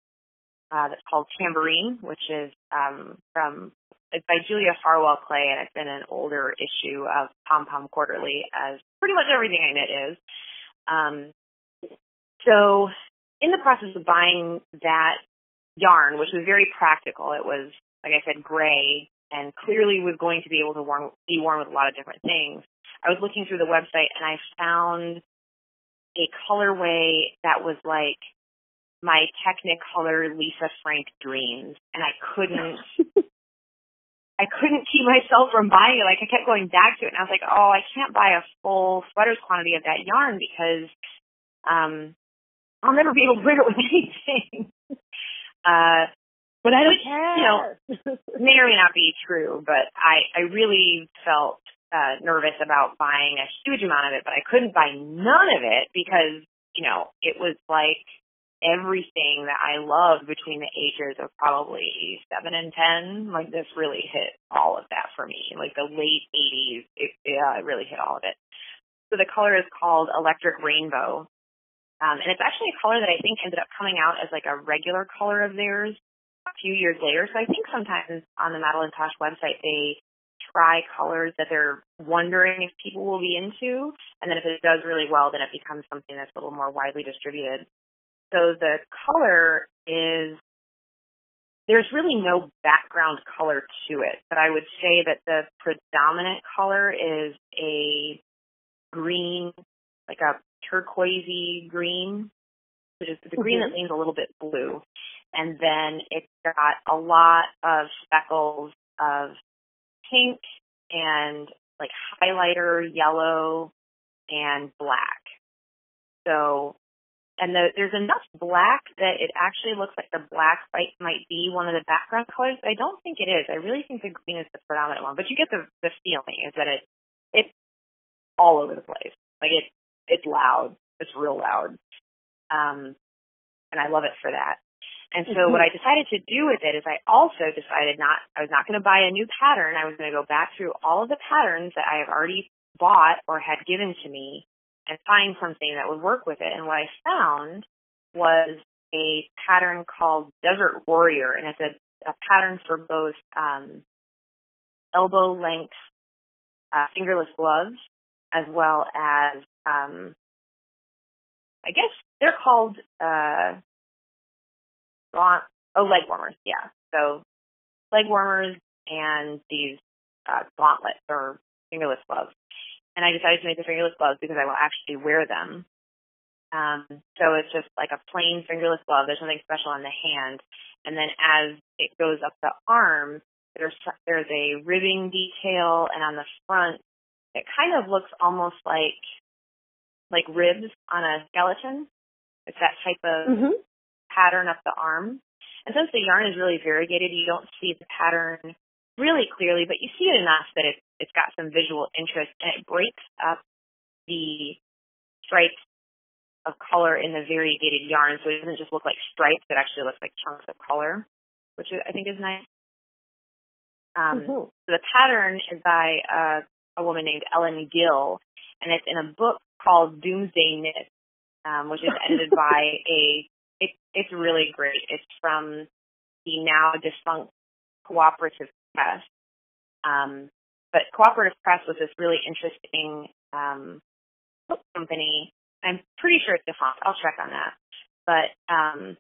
uh, that's called Tambourine, which is um, from it's by Julia Farwell Clay, and it's in an older issue of Pom Pom Quarterly, as pretty much everything I knit is. Um, so in the process of buying that yarn, which was very practical. It was, like I said, gray and clearly was going to be able to warm, be worn with a lot of different things. I was looking through the website and I found a colorway that was like my Technicolor Lisa Frank dreams, and I couldn't. I couldn't keep myself from buying it. Like I kept going back to it, and I was like, "Oh, I can't buy a full sweater's quantity of that yarn because um, I'll never be able to wear it with anything." Uh, But I don't Which, care. you know, may or may not be true, but I, I really felt uh, nervous about buying a huge amount of it, but I couldn't buy none of it because, you know, it was like everything that I loved between the ages of probably seven and ten. Like this really hit all of that for me. Like the late eighties, it, yeah, it really hit all of it. So the color is called Electric Rainbow. Um, and it's actually a color that I think ended up coming out as like a regular color of theirs a few years later. So I think sometimes on the Madeline Tosh website they try colors that they're wondering if people will be into, and then if it does really well, then it becomes something that's a little more widely distributed. So the color is there's really no background color to it, but I would say that the predominant color is a green, like a turquoisey green, which is the green mm-hmm. that leans a little bit blue. And then it's got a lot of speckles of pink and like highlighter yellow and black. So, and the, there's enough black that it actually looks like the black might, might be one of the background colors. I don't think it is. I really think the green is the predominant one, but you get the, the feeling is that it, it's all over the place. Like it, it's loud. It's real loud. Um, and I love it for that. And so what I decided to do with it is I also decided not, I was not going to buy a new pattern. I was going to go back through all of the patterns that I have already bought or had given to me and find something that would work with it. And what I found was a pattern called Desert Warrior, and it's a, a pattern for both um, elbow length uh, fingerless gloves as well as um, I guess they're called uh, gaunt, oh, leg warmers, yeah. So leg warmers and these uh, gauntlets or fingerless gloves. And I decided to make the fingerless gloves because I will actually wear them. Um, so it's just like a plain fingerless glove. There's nothing special on the hand. And then as it goes up the arm, there's there's a ribbing detail, and on the front, it kind of looks almost like like ribs on a skeleton. It's that type of mm-hmm. pattern up the arm. And since the yarn is really variegated, you don't see the pattern really clearly, but you see it enough that it, it's got some visual interest and it breaks up the stripes of color in the variegated yarn so it doesn't just look like stripes, it actually looks like chunks of color, which I think is nice. Um, mm-hmm. So the pattern is by uh, a woman named Ellen Gill, and it's in a book called Doomsday Knit, um, which is edited by a. It, it's really great. It's from the now defunct Cooperative Press. Um, but Cooperative Press was this really interesting um, book company. I'm pretty sure it's defunct. I'll check on that. But um,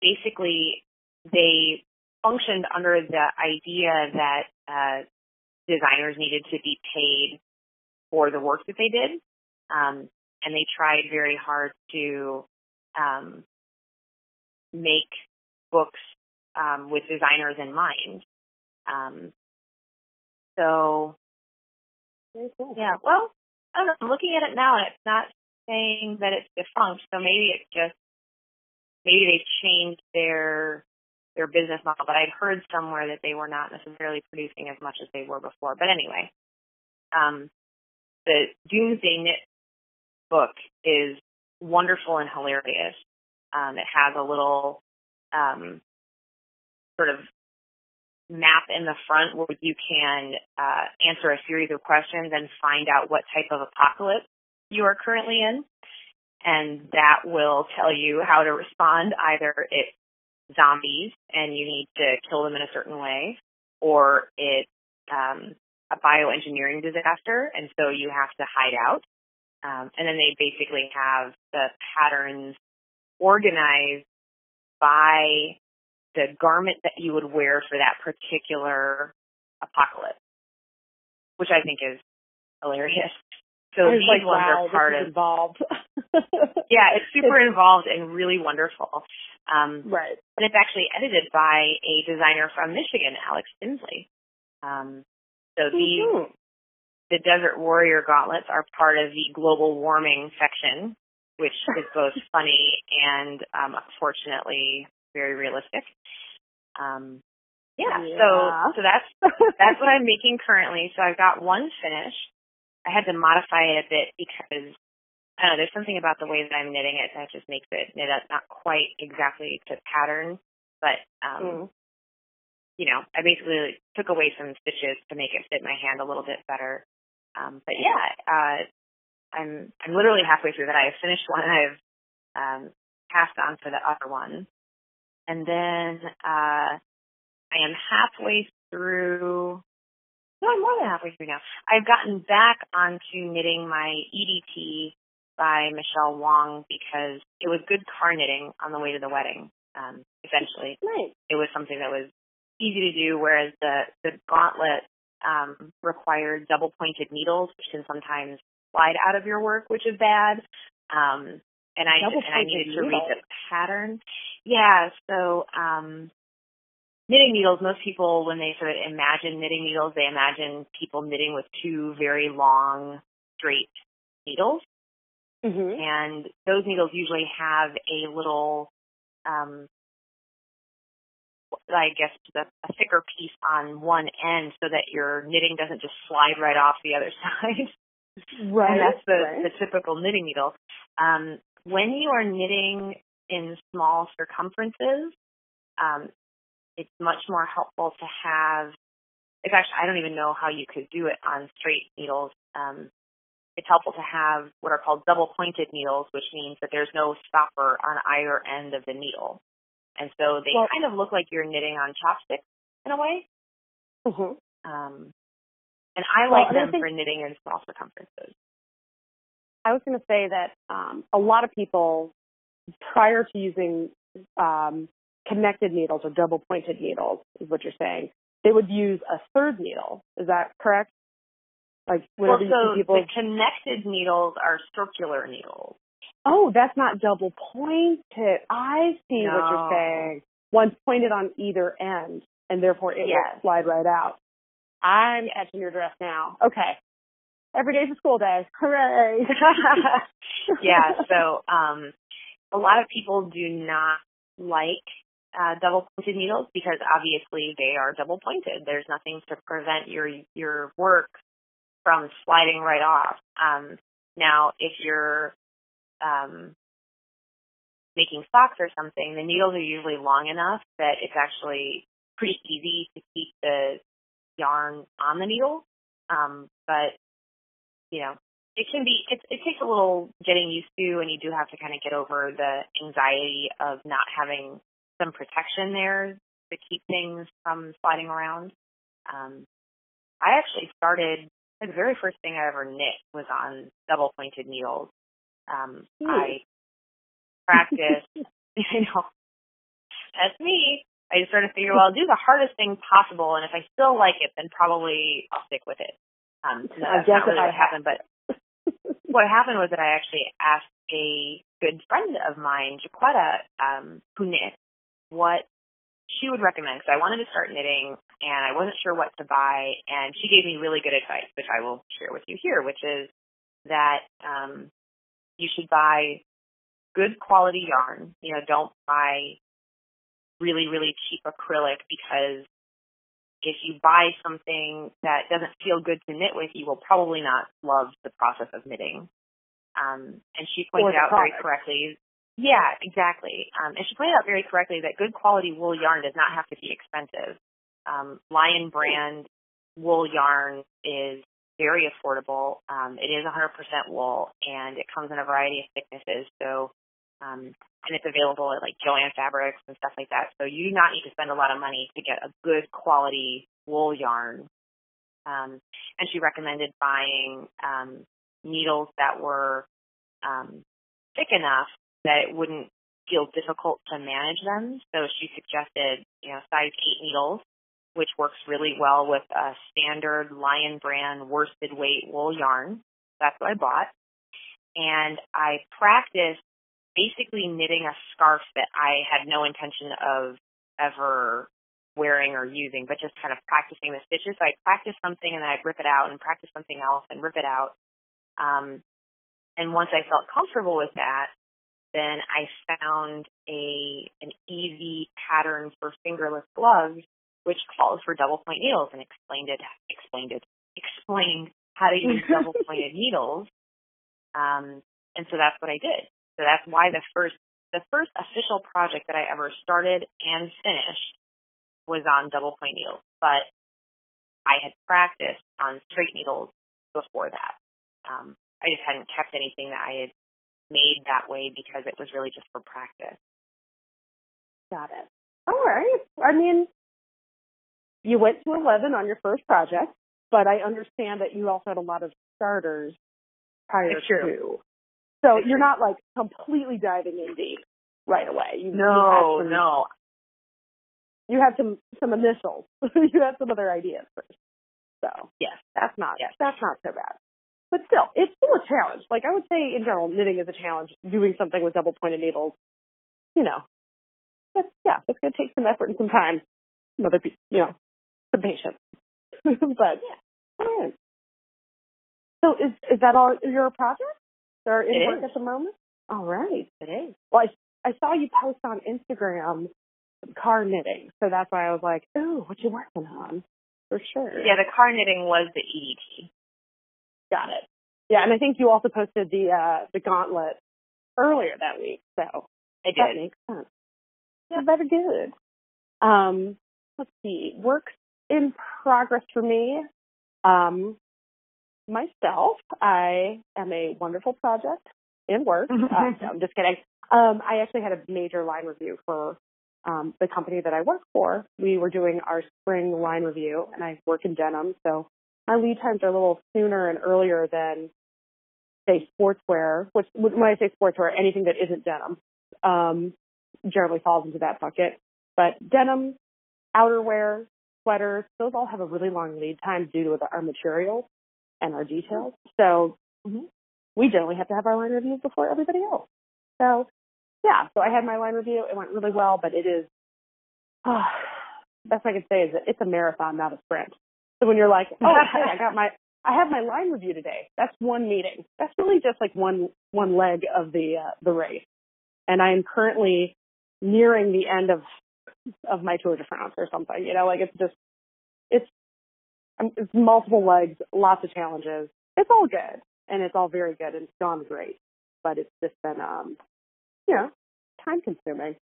basically, they functioned under the idea that uh, designers needed to be paid for the work that they did. Um, and they tried very hard to um, make books um, with designers in mind. Um, so, cool. yeah, well, I don't know. I'm looking at it now, and it's not saying that it's defunct. So maybe it's just maybe they've changed their their business model. But I'd heard somewhere that they were not necessarily producing as much as they were before. But anyway, um, the Doomsday Knit book is wonderful and hilarious. Um, it has a little um, sort of map in the front where you can uh, answer a series of questions and find out what type of apocalypse you are currently in. And that will tell you how to respond. Either it's zombies and you need to kill them in a certain way, or it's um, a bioengineering disaster and so you have to hide out. Um, and then they basically have the patterns organized by the garment that you would wear for that particular apocalypse, which I think is hilarious. So these like, ones wow, are part of involved. yeah, it's super involved and really wonderful. Um, right. And it's actually edited by a designer from Michigan, Alex Tinsley. Um, so these mm-hmm. the Desert Warrior gauntlets are part of the global warming section, which is both funny and um, unfortunately very realistic. Um, yeah, Yeah. so so that's that's what I'm making currently. So I've got one finished. I had to modify it a bit because I don't know, there's something about the way that I'm knitting it that just makes it knit up not quite exactly to pattern, but um Mm. you know, I basically took away some stitches to make it fit my hand a little bit better. Um but yeah, uh I'm I'm literally halfway through that. I have finished one I've um passed on for the other one. And then uh I am halfway through no, I'm more than halfway through now. I've gotten back onto knitting my EDT by Michelle Wong because it was good car knitting on the way to the wedding. Um, essentially, Nice. it was something that was easy to do, whereas the the gauntlet um, required double pointed needles, which can sometimes slide out of your work, which is bad. Um, and I and I needed to read the pattern. Yeah, so um, knitting needles, most people, when they sort of imagine knitting needles, they imagine people knitting with two very long, straight needles. Mhm. And those needles usually have a little, um, I guess, the, a thicker piece on one end so that your knitting doesn't just slide right off the other side. Right. And that's the, right. the typical knitting needle. Um, when you are knitting in small circumferences, um, it's much more helpful to have. It's actually I don't even know how you could do it on straight needles. Um, it's helpful to have what are called double pointed needles, which means that there's no stopper on either end of the needle, and so they Well- kind of look like you're knitting on chopsticks in a way. Mhm. Um, and I Well, like and I them think- for knitting in small circumferences. I was going to say that um, a lot of people, prior to using um, connected needles or double pointed needles, is what you're saying, they would use a third needle. Is that correct? Like Well, so people. the connected needles are circular needles. Oh, that's not double pointed. I see what you're saying. One's pointed on either end, and therefore it Yes. will slide right out. I'm catching your drift now. Okay. Every day's a school day. Hooray! yeah, so um, a lot of people do not like uh, double pointed needles because obviously they are double pointed. There's nothing to prevent your your work from sliding right off. Um, now, if you're um, making socks or something, the needles are usually long enough that it's actually pretty easy to keep the yarn on the needle. Um, but you know, it can be it, it takes a little getting used to and you do have to kind of get over the anxiety of not having some protection there to keep things from sliding around. Um i actually started the very first thing i ever knit was on double pointed needles. Um i practiced you know. That's me. I just sort of figured well i'll do the hardest thing possible and if i still like it then probably i'll stick with it um I that's not really what happened but what happened was that I actually asked a good friend of mine, Jaquetta, um, who knit, what she would recommend because I wanted to start knitting and I wasn't sure what to buy, and she gave me really good advice, which I will share with you here, which is that um, you should buy good quality yarn. You know, don't buy really really cheap acrylic because if you buy something that doesn't feel good to knit with, you will probably not love the process of knitting. Um, and she pointed out very correctly. Yeah, exactly. Um, and she pointed out very correctly that good quality wool yarn does not have to be expensive. Um, Lion brand wool yarn is very affordable. Um, it is 100% wool, and it comes in a variety of thicknesses. So, um, and it's available at like Jo-Ann Fabrics and stuff like that. So you do not need to spend a lot of money to get a good quality wool yarn. Um, and she recommended buying um, needles that were um, thick enough that it wouldn't feel difficult to manage them. So she suggested, you know, size eight needles, which works really well with a standard Lion brand worsted weight wool yarn. That's what I bought. And I practiced basically knitting a scarf that I had no intention of ever wearing or using, but just kind of practicing the stitches. So I'd practice something and then I'd rip it out and practice something else and rip it out. Um, and once I felt comfortable with that, then I found a an easy pattern for fingerless gloves, which calls for double point needles, and explained it explained it explained how to use double pointed needles. Um, and so that's what I did. So that's why the first the first official project that I ever started and finished was on double point needles, but I had practiced on straight needles before that. Um, I just hadn't kept anything that I had made that way because it was really just for practice. Got it. All right. I mean, you went to 11 on your first project, but I understand that you also had a lot of starters prior to. So you're not like completely diving in deep right away. You, No, you some, no. You had some some initials. you had some other ideas first. So Yes. that's not Yes. that's not so bad. But still, it's still a challenge. Like I would say in general, knitting is a challenge. Doing something with double pointed needles, you know, it's, yeah, it's going to take some effort and some time. Some other, pe- you know, some patience. but yeah. So is is that all your projects? They're in It work is. at the moment. All right. It is. Well, I, I saw you post on Instagram car knitting, so that's why I was like, "Ooh, what you working on?" For sure. Yeah, the car knitting was the EDT. Got it. Yeah, and I think you also posted the uh the gauntlet earlier that week, so I that did. makes sense. Yeah, very good. Um, let's see. Works in progress for me. Um, myself, I am a wonderful project in work. uh, no, I'm just kidding. Um, I actually had a major line review for um, the company that I work for. We were doing our spring line review, and I work in denim, so my lead times are a little sooner and earlier than say sportswear. Which when I say sportswear, anything that isn't denim um, generally falls into that bucket. But denim, outerwear, sweaters, those all have a really long lead time due to our materials and our details. So Mhm. we generally have to have our line reviews before everybody else. So yeah, so I had my line review. It went really well, but it is uh, best I can say is that it's a marathon, not a sprint. So when you're like, oh, hey, I got my, I have my line review today. That's one meeting. That's really just like one one leg of the uh, the race. And I am currently nearing the end of of my Tour de France or something. You know, like it's just it's multiple legs, lots of challenges. It's all good, and it's all very good, and it's gone great. But it's just been, um, you know, time consuming,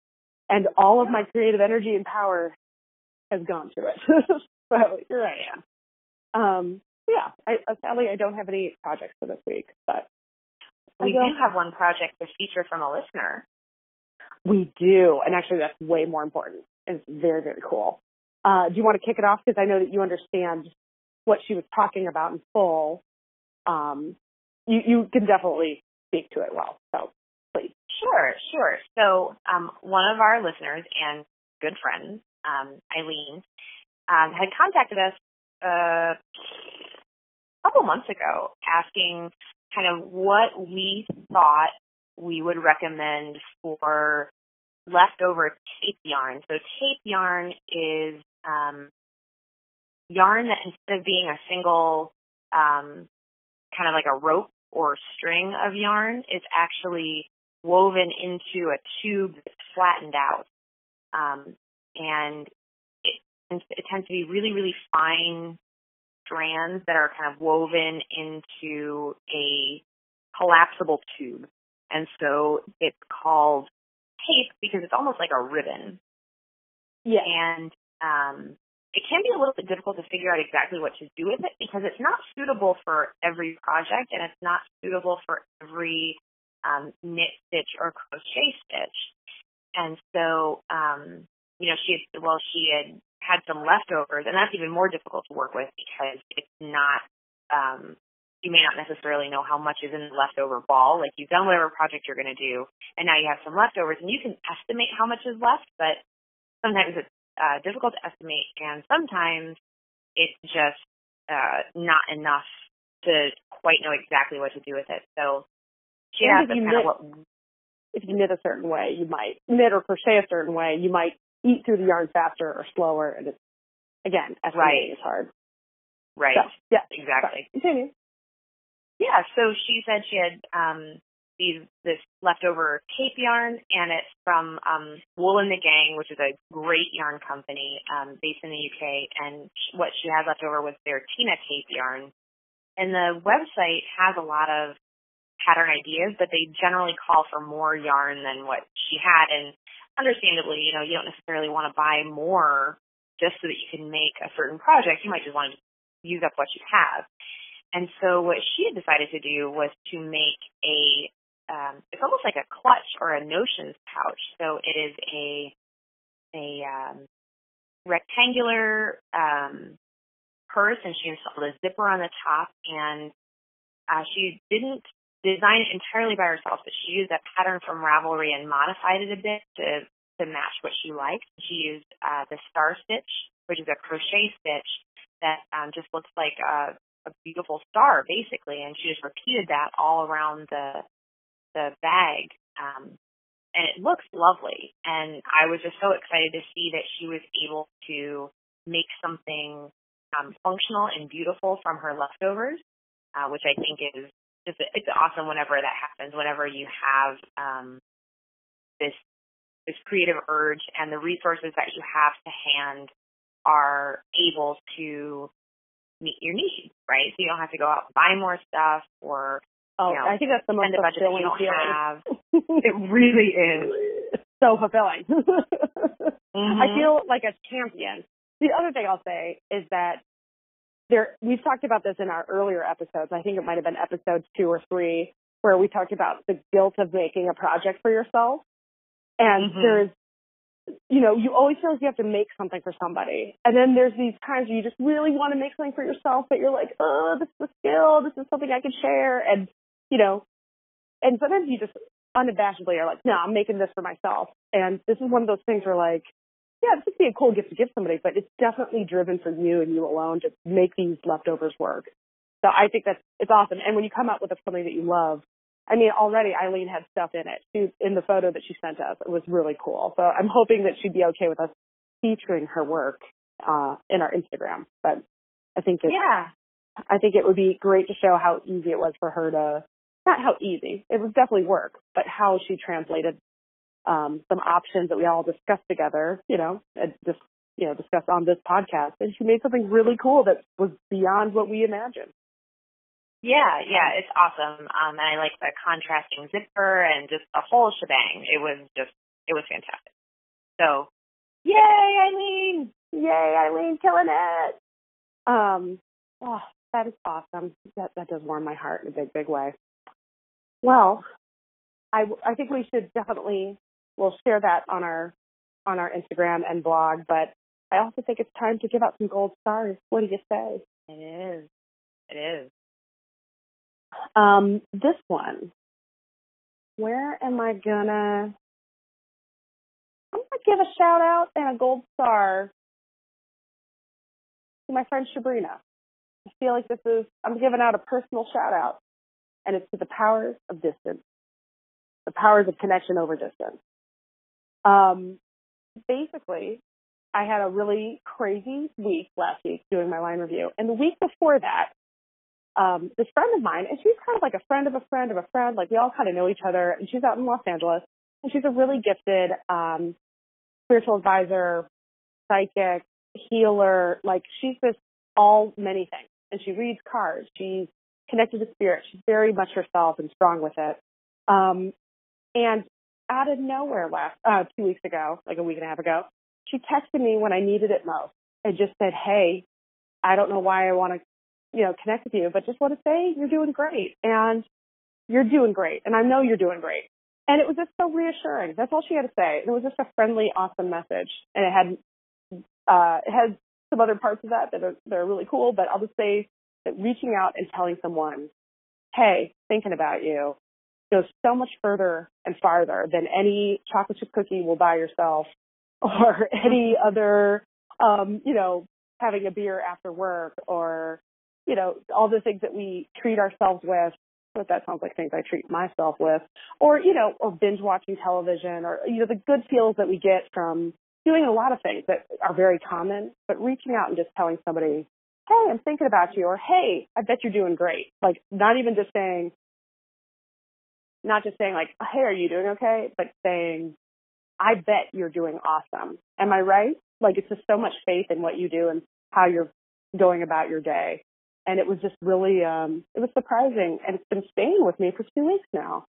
and all of my creative energy and power has gone to it. so here I am. Um, yeah, I, uh, sadly I don't have any projects for this week, but We do have one project to feature from a listener. We do, and actually that's way more important. It's very, very cool. Uh, do you want to kick it off? Because I know that you understand what she was talking about in full. Um, you, you can definitely speak to it well. So please. Sure, sure. So um, one of our listeners and good friends, um, Eileen, um, had contacted us uh, a couple months ago asking kind of what we thought we would recommend for leftover tape yarn. So tape yarn is um, yarn that instead of being a single um, kind of like a rope or string of yarn, is actually woven into a tube that's flattened out. Um, and it, it tends to be really, really fine strands that are kind of woven into a collapsible tube. And so it's called tape because it's almost like a ribbon. Yeah. And um, it can be a little bit difficult to figure out exactly what to do with it because it's not suitable for every project and it's not suitable for every um, knit stitch or crochet stitch. And so, um, you know, she had, well, she had had some leftovers, and that's even more difficult to work with because it's not, um, you may not necessarily know how much is in the leftover ball. Like you've done whatever project you're going to do, and now you have some leftovers, and you can estimate how much is left, but sometimes it's uh, difficult to estimate, and sometimes it's just uh, not enough to quite know exactly what to do with it. So she And asked if you knit- what If you knit a certain way, you might knit or crochet a certain way. You might eat through the yarn faster or slower, and it's again, estimating Right. is hard. right So, yeah. exactly. Sorry. Continue. Yeah, so she said she had um these this leftover tape yarn, and it's from um, Wool and the Gang, which is a great yarn company um, based in the UK. And what she had left over was their Tina tape yarn. And the website has a lot of pattern ideas, but they generally call for more yarn than what she had. And understandably, you know, you don't necessarily want to buy more just so that you can make a certain project. You might just want to use up what you have. And so what she had decided to do was to make a, um, it's almost like a clutch or a notions pouch. So it is a, a, um, rectangular, um, purse and she installed a zipper on the top and, uh, she didn't design it entirely by herself, but she used a pattern from Ravelry and modified it a bit to, to match what she liked. She used, uh, the star stitch, which is a crochet stitch that um, just looks like a, a beautiful star, basically. And she just repeated that all around the the bag, um, and it looks lovely. And I was just so excited to see that she was able to make something um, functional and beautiful from her leftovers, uh, which I think is just it's awesome whenever that happens. Whenever you have um, this this creative urge and the resources that you have to hand are able to meet your needs, right? So you don't have to go out and buy more stuff or oh, you know, I think that's the most a budget don't feeling. have. it really is. so fulfilling. Mm-hmm. I feel like a champion. The other thing I'll say is that there we've talked about this in our earlier episodes. I think it might have been episodes two or three where we talked about the guilt of making a project for yourself. And Mhm. there's you know, you always feel like you have to make something for somebody. And then there's these times where you just really want to make something for yourself, but you're like, oh, this is a skill. This is something I can share. And, you know, and sometimes you just unabashedly are like, no, I'm making this for myself. And this is one of those things where like, yeah, this would be a cool gift to give somebody, but it's definitely driven for you and you alone to make these leftovers work. So I think that's, it's awesome. And when you come up with something that you love, I mean, already Eileen had stuff in it. She, in the photo that she sent us, it was really cool. So I'm hoping that she'd be okay with us featuring her work uh, in our Instagram. But I think it, Yeah. I think it would be great to show how easy it was for her to, not how easy, it was definitely work, but how she translated um, some options that we all discussed together, you know, and just, you know, discussed on this podcast. And she made something really cool that was beyond what we imagined. Yeah, yeah, it's awesome. Um, and I like the contrasting zipper and just the whole shebang. It was just, it was fantastic. So, yay, Eileen! Yay, Eileen, killing it. Um, oh, that is awesome. That that does warm my heart in a big, big way. Well, I I think we should definitely we'll share that on our on our Instagram and blog. But I also think it's time to give out some gold stars. What do you say? It is. It is. Um, this one. Where am I gonna? I'm gonna give a shout out and a gold star to my friend Sabrina. I feel like this is I'm giving out a personal shout out, and it's to the powers of distance, the powers of connection over distance. Um, basically, I had a really crazy week last week doing my line review, and the week before that, um, this friend of mine, and she's kind of like a friend of a friend of a friend, like we all kind of know each other, and she's out in Los Angeles, and she's a really gifted um, spiritual advisor, psychic, healer, like she's just all many things. And she reads cards. She's connected to spirit. She's very much herself and strong with it. Um, and out of nowhere last, uh, two weeks ago, like a week and a half ago, she texted me when I needed it most and just said, Hey, I don't know why I want to, you know, connect with you, but just want to say you're doing great and you're doing great. And I know you're doing great. And it was just so reassuring. That's all she had to say. And it was just a friendly, awesome message. And it had, uh, it has some other parts of that that are, that are really cool, but I'll just say that reaching out and telling someone, Hey, thinking about you goes so much further and farther than any chocolate chip cookie will buy yourself or any other, um, you know, having a beer after work or, you know, all the things that we treat ourselves with. But that sounds like things I treat myself with, or you know, or binge watching television, or you know, the good feels that we get from doing a lot of things that are very common. But reaching out and just telling somebody, "Hey, I'm thinking about you," or "Hey, I bet you're doing great." Like not even just saying, not just saying like, "Hey, are you doing okay?" but saying, "I bet you're doing awesome." Am I right? Like it's just so much faith in what you do and how you're going about your day. And it was just really, um, it was surprising, and it's been staying with me for two weeks now.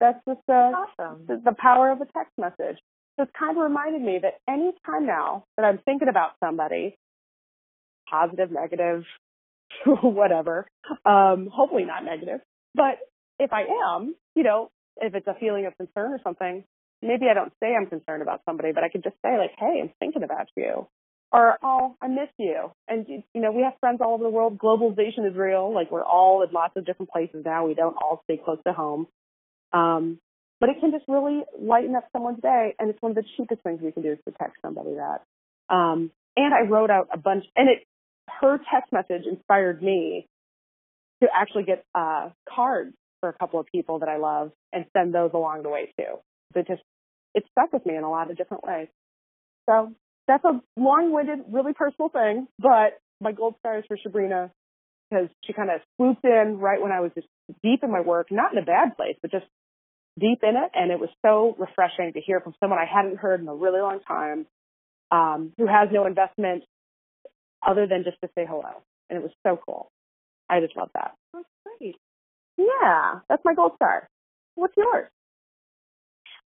That's just uh, awesome. the, the power of a text message. So it's kind of reminded me that any time now that I'm thinking about somebody, positive, negative, whatever, um, hopefully not negative, but if I am, you know, if it's a feeling of concern or something, maybe I don't say I'm concerned about somebody, but I could just say like, hey, I'm thinking about you. Or, oh, I miss you. And, you know, we have friends all over the world. Globalization is real. Like, we're all in lots of different places now. We don't all stay close to home. Um, but it can just really lighten up someone's day. And it's one of the cheapest things we can do is to text somebody that. Um, and I wrote out a bunch, and it, her text message inspired me to actually get, uh, cards for a couple of people that I love and send those along the way too. It just, it stuck with me in a lot of different ways. So that's a long-winded, really personal thing, but my gold star is for Sabrina because she kind of swooped in right when I was just deep in my work, not in a bad place, but just deep in it. And it was so refreshing to hear from someone I hadn't heard in a really long time, um, who has no investment other than just to say hello. And it was so cool. I just love that. That's great. Yeah, that's my gold star. What's yours?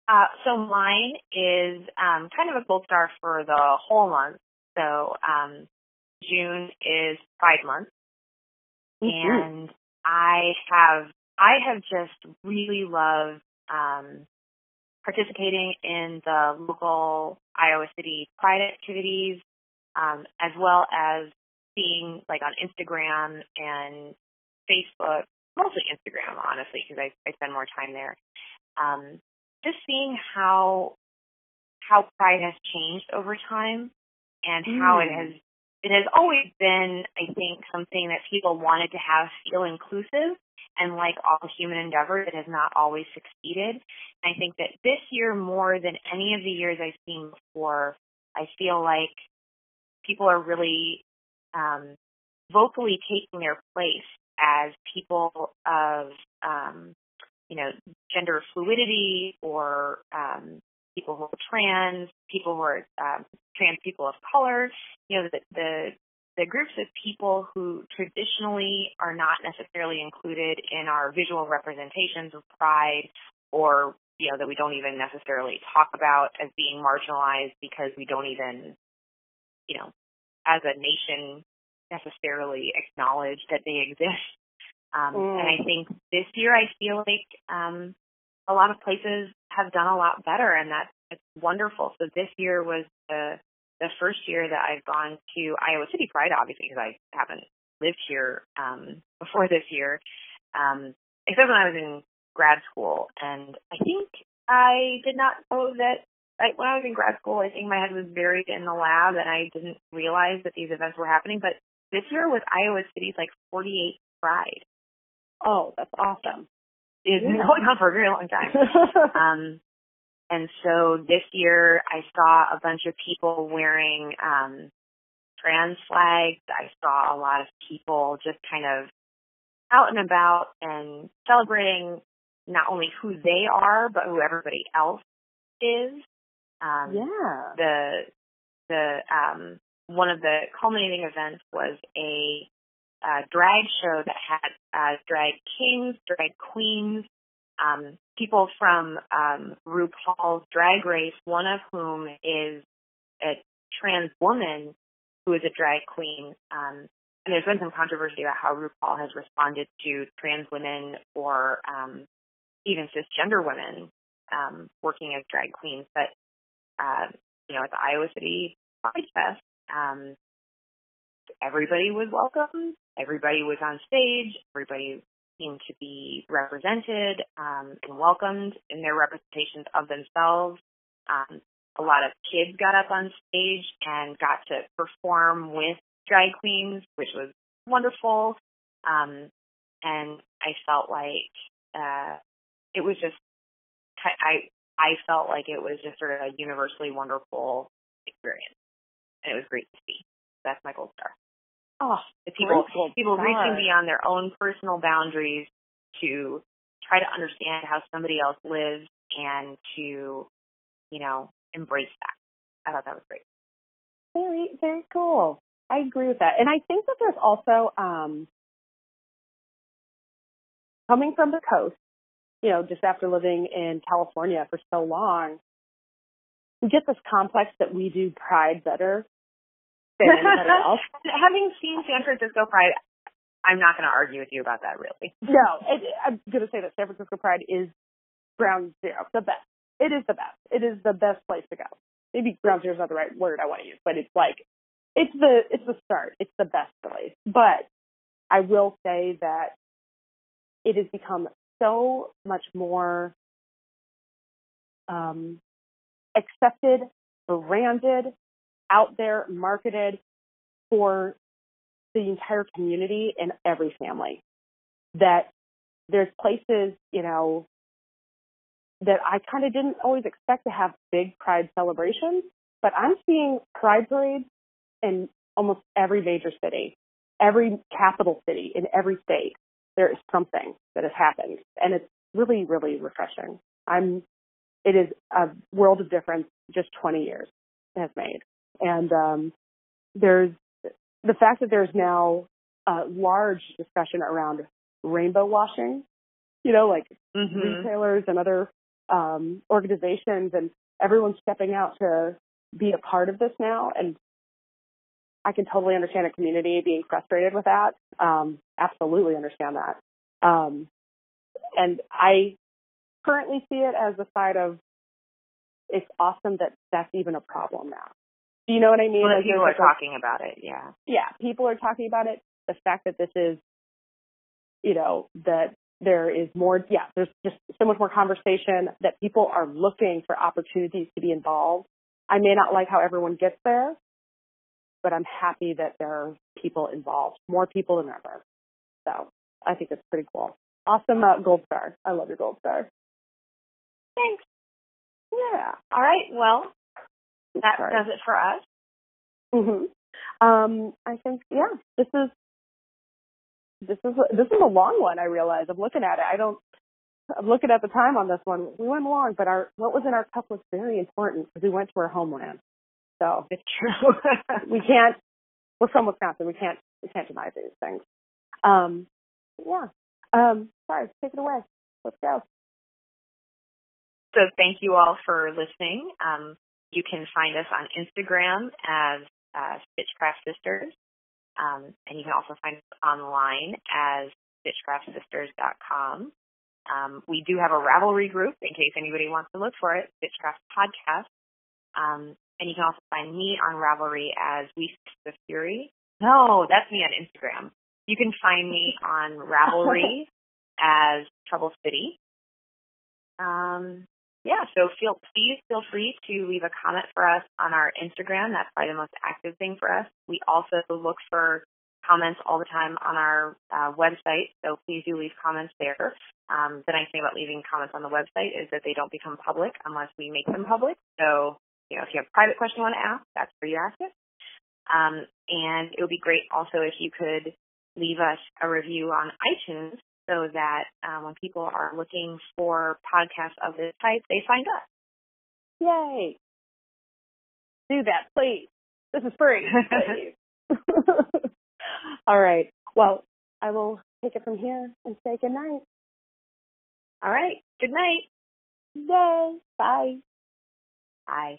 Uh, so mine is um, kind of a gold star for the whole month. So um, June is Pride Month, Mm-hmm. and I have I have just really loved um, participating in the local Iowa City Pride activities, um, as well as seeing like on Instagram and Facebook, mostly Instagram, honestly, because I, I spend more time there. Um, just seeing how how Pride has changed over time and how it Mm. has it has always been, I think, something that people wanted to have feel inclusive and like all human endeavor, it has not always succeeded. I think that this year, more than any of the years I've seen before, I feel like people are really um, vocally taking their place as people of, um, you know, gender fluidity or um, people who are trans, people who are um, trans people of color, you know, the, the the groups of people who traditionally are not necessarily included in our visual representations of pride or you know that we don't even necessarily talk about as being marginalized because we don't even you know as a nation necessarily acknowledge that they exist um, Mm. and i think this year i feel like um, a lot of places have done a lot better and that's it's wonderful so this year was the the first year that I've gone to Iowa City Pride, obviously because I haven't lived here um, before this year, um, except when I was in grad school. And I think I did not know that I, when I was in grad school, I think my head was buried in the lab, and I didn't realize that these events were happening. But this year was Iowa City's like 48th Pride. Oh, that's awesome. It's been Yeah. going on for a very long time. Um, and so this year I saw a bunch of people wearing um, trans flags. I saw a lot of people just kind of out and about and celebrating not only who they are, but who everybody else is. Um, yeah. the the um, one of the culminating events was a uh, drag show that had uh, drag kings, drag queens, um, people from um, RuPaul's Drag Race, one of whom is a trans woman who is a drag queen. Um, and there's been some controversy about how RuPaul has responded to trans women or um, even cisgender women um, working as drag queens. But uh, you know, at the Iowa City Pride Fest, um, everybody was welcome. Everybody was on stage. Everybody seemed to be represented um, and welcomed in their representations of themselves. Um, a lot of kids got up on stage and got to perform with drag queens, which was wonderful. Um, and I felt like uh, it was just I I felt like it was just sort of a universally wonderful experience, and it was great to see. That's my gold star. Oh, The people people star. reaching beyond their own personal boundaries to try to understand how somebody else lives and to, you know, embrace that. I thought that was great. Very, very cool. I agree with that. And I think that there's also, um, coming from the coast, you know, just after living in California for so long, we get this complex that we do pride better than anybody else. Having seen San Francisco Pride, I'm not going to argue with you about that, really. No, it, I'm going to say that San Francisco Pride is ground zero, the best. It is the best. It is the best place to go. Maybe ground zero is not the right word I want to use, but it's like it's the it's the start. It's the best place. But I will say that it has become so much more um, accepted, branded, out there, marketed for the entire community and every family. That there's places, you know, that I kind of didn't always expect to have big pride celebrations, but I'm seeing pride parades in almost every major city, every capital city in every state. There is something that has happened and it's really, really refreshing. I'm, it is a world of difference just 20 years has made. And, um, there's the fact that there's now a large discussion around rainbow washing, you know, like mm-hmm. retailers and other um, organizations and everyone's stepping out to be a part of this now. And I can totally understand a community being frustrated with that. Um, absolutely understand that. Um, and I currently see it as a side of it's awesome that that's even a problem now. Do you know what I mean? Well, people are talking about it, yeah. Yeah, people are talking about it. The fact that this is, you know, that there is more, yeah, there's just so much more conversation that people are looking for opportunities to be involved. I may not like how everyone gets there, but I'm happy that there are people involved, more people than ever. So I think it's pretty cool. Awesome uh, gold star. I love your gold star. Thanks. Yeah. All right. Well, that Sorry. does it for us. Mhm. Um, I think yeah. This is this is this is a long one. I realize I'm looking at it. I don't. I'm looking at the time on this one. We went long, but our what was in our cup was very important because we went to our homeland. So it's true. we can't. We're from Wisconsin. We can't. We can't deny these things. Um, yeah. Um, sorry. Take it away. Let's go. So thank you all for listening. Um, you can find us on Instagram as uh, Stitchcraft Sisters. Um, and you can also find us online as stitchcraftsisters.com. Um, we do have a Ravelry group in case anybody wants to look for it, Stitchcraft Podcast. Um, and you can also find me on Ravelry as We the Fury. No, that's me on Instagram. You can find me on Ravelry as Trouble City. Um, yeah, so feel please feel free to leave a comment for us on our Instagram. That's probably the most active thing for us. We also look for comments all the time on our uh, website, so please do leave comments there. Um, the nice thing about leaving comments on the website is that they don't become public unless we make them public. So, you know, if you have a private question you want to ask, that's where you ask it. Um, and it would be great also if you could leave us a review on iTunes so that um, when people are looking for podcasts of this type, they find us. Yay! Do that, please. This is free. All right. Well, I will take it from here and say good night. All right. Good night. Yay. Bye. Bye.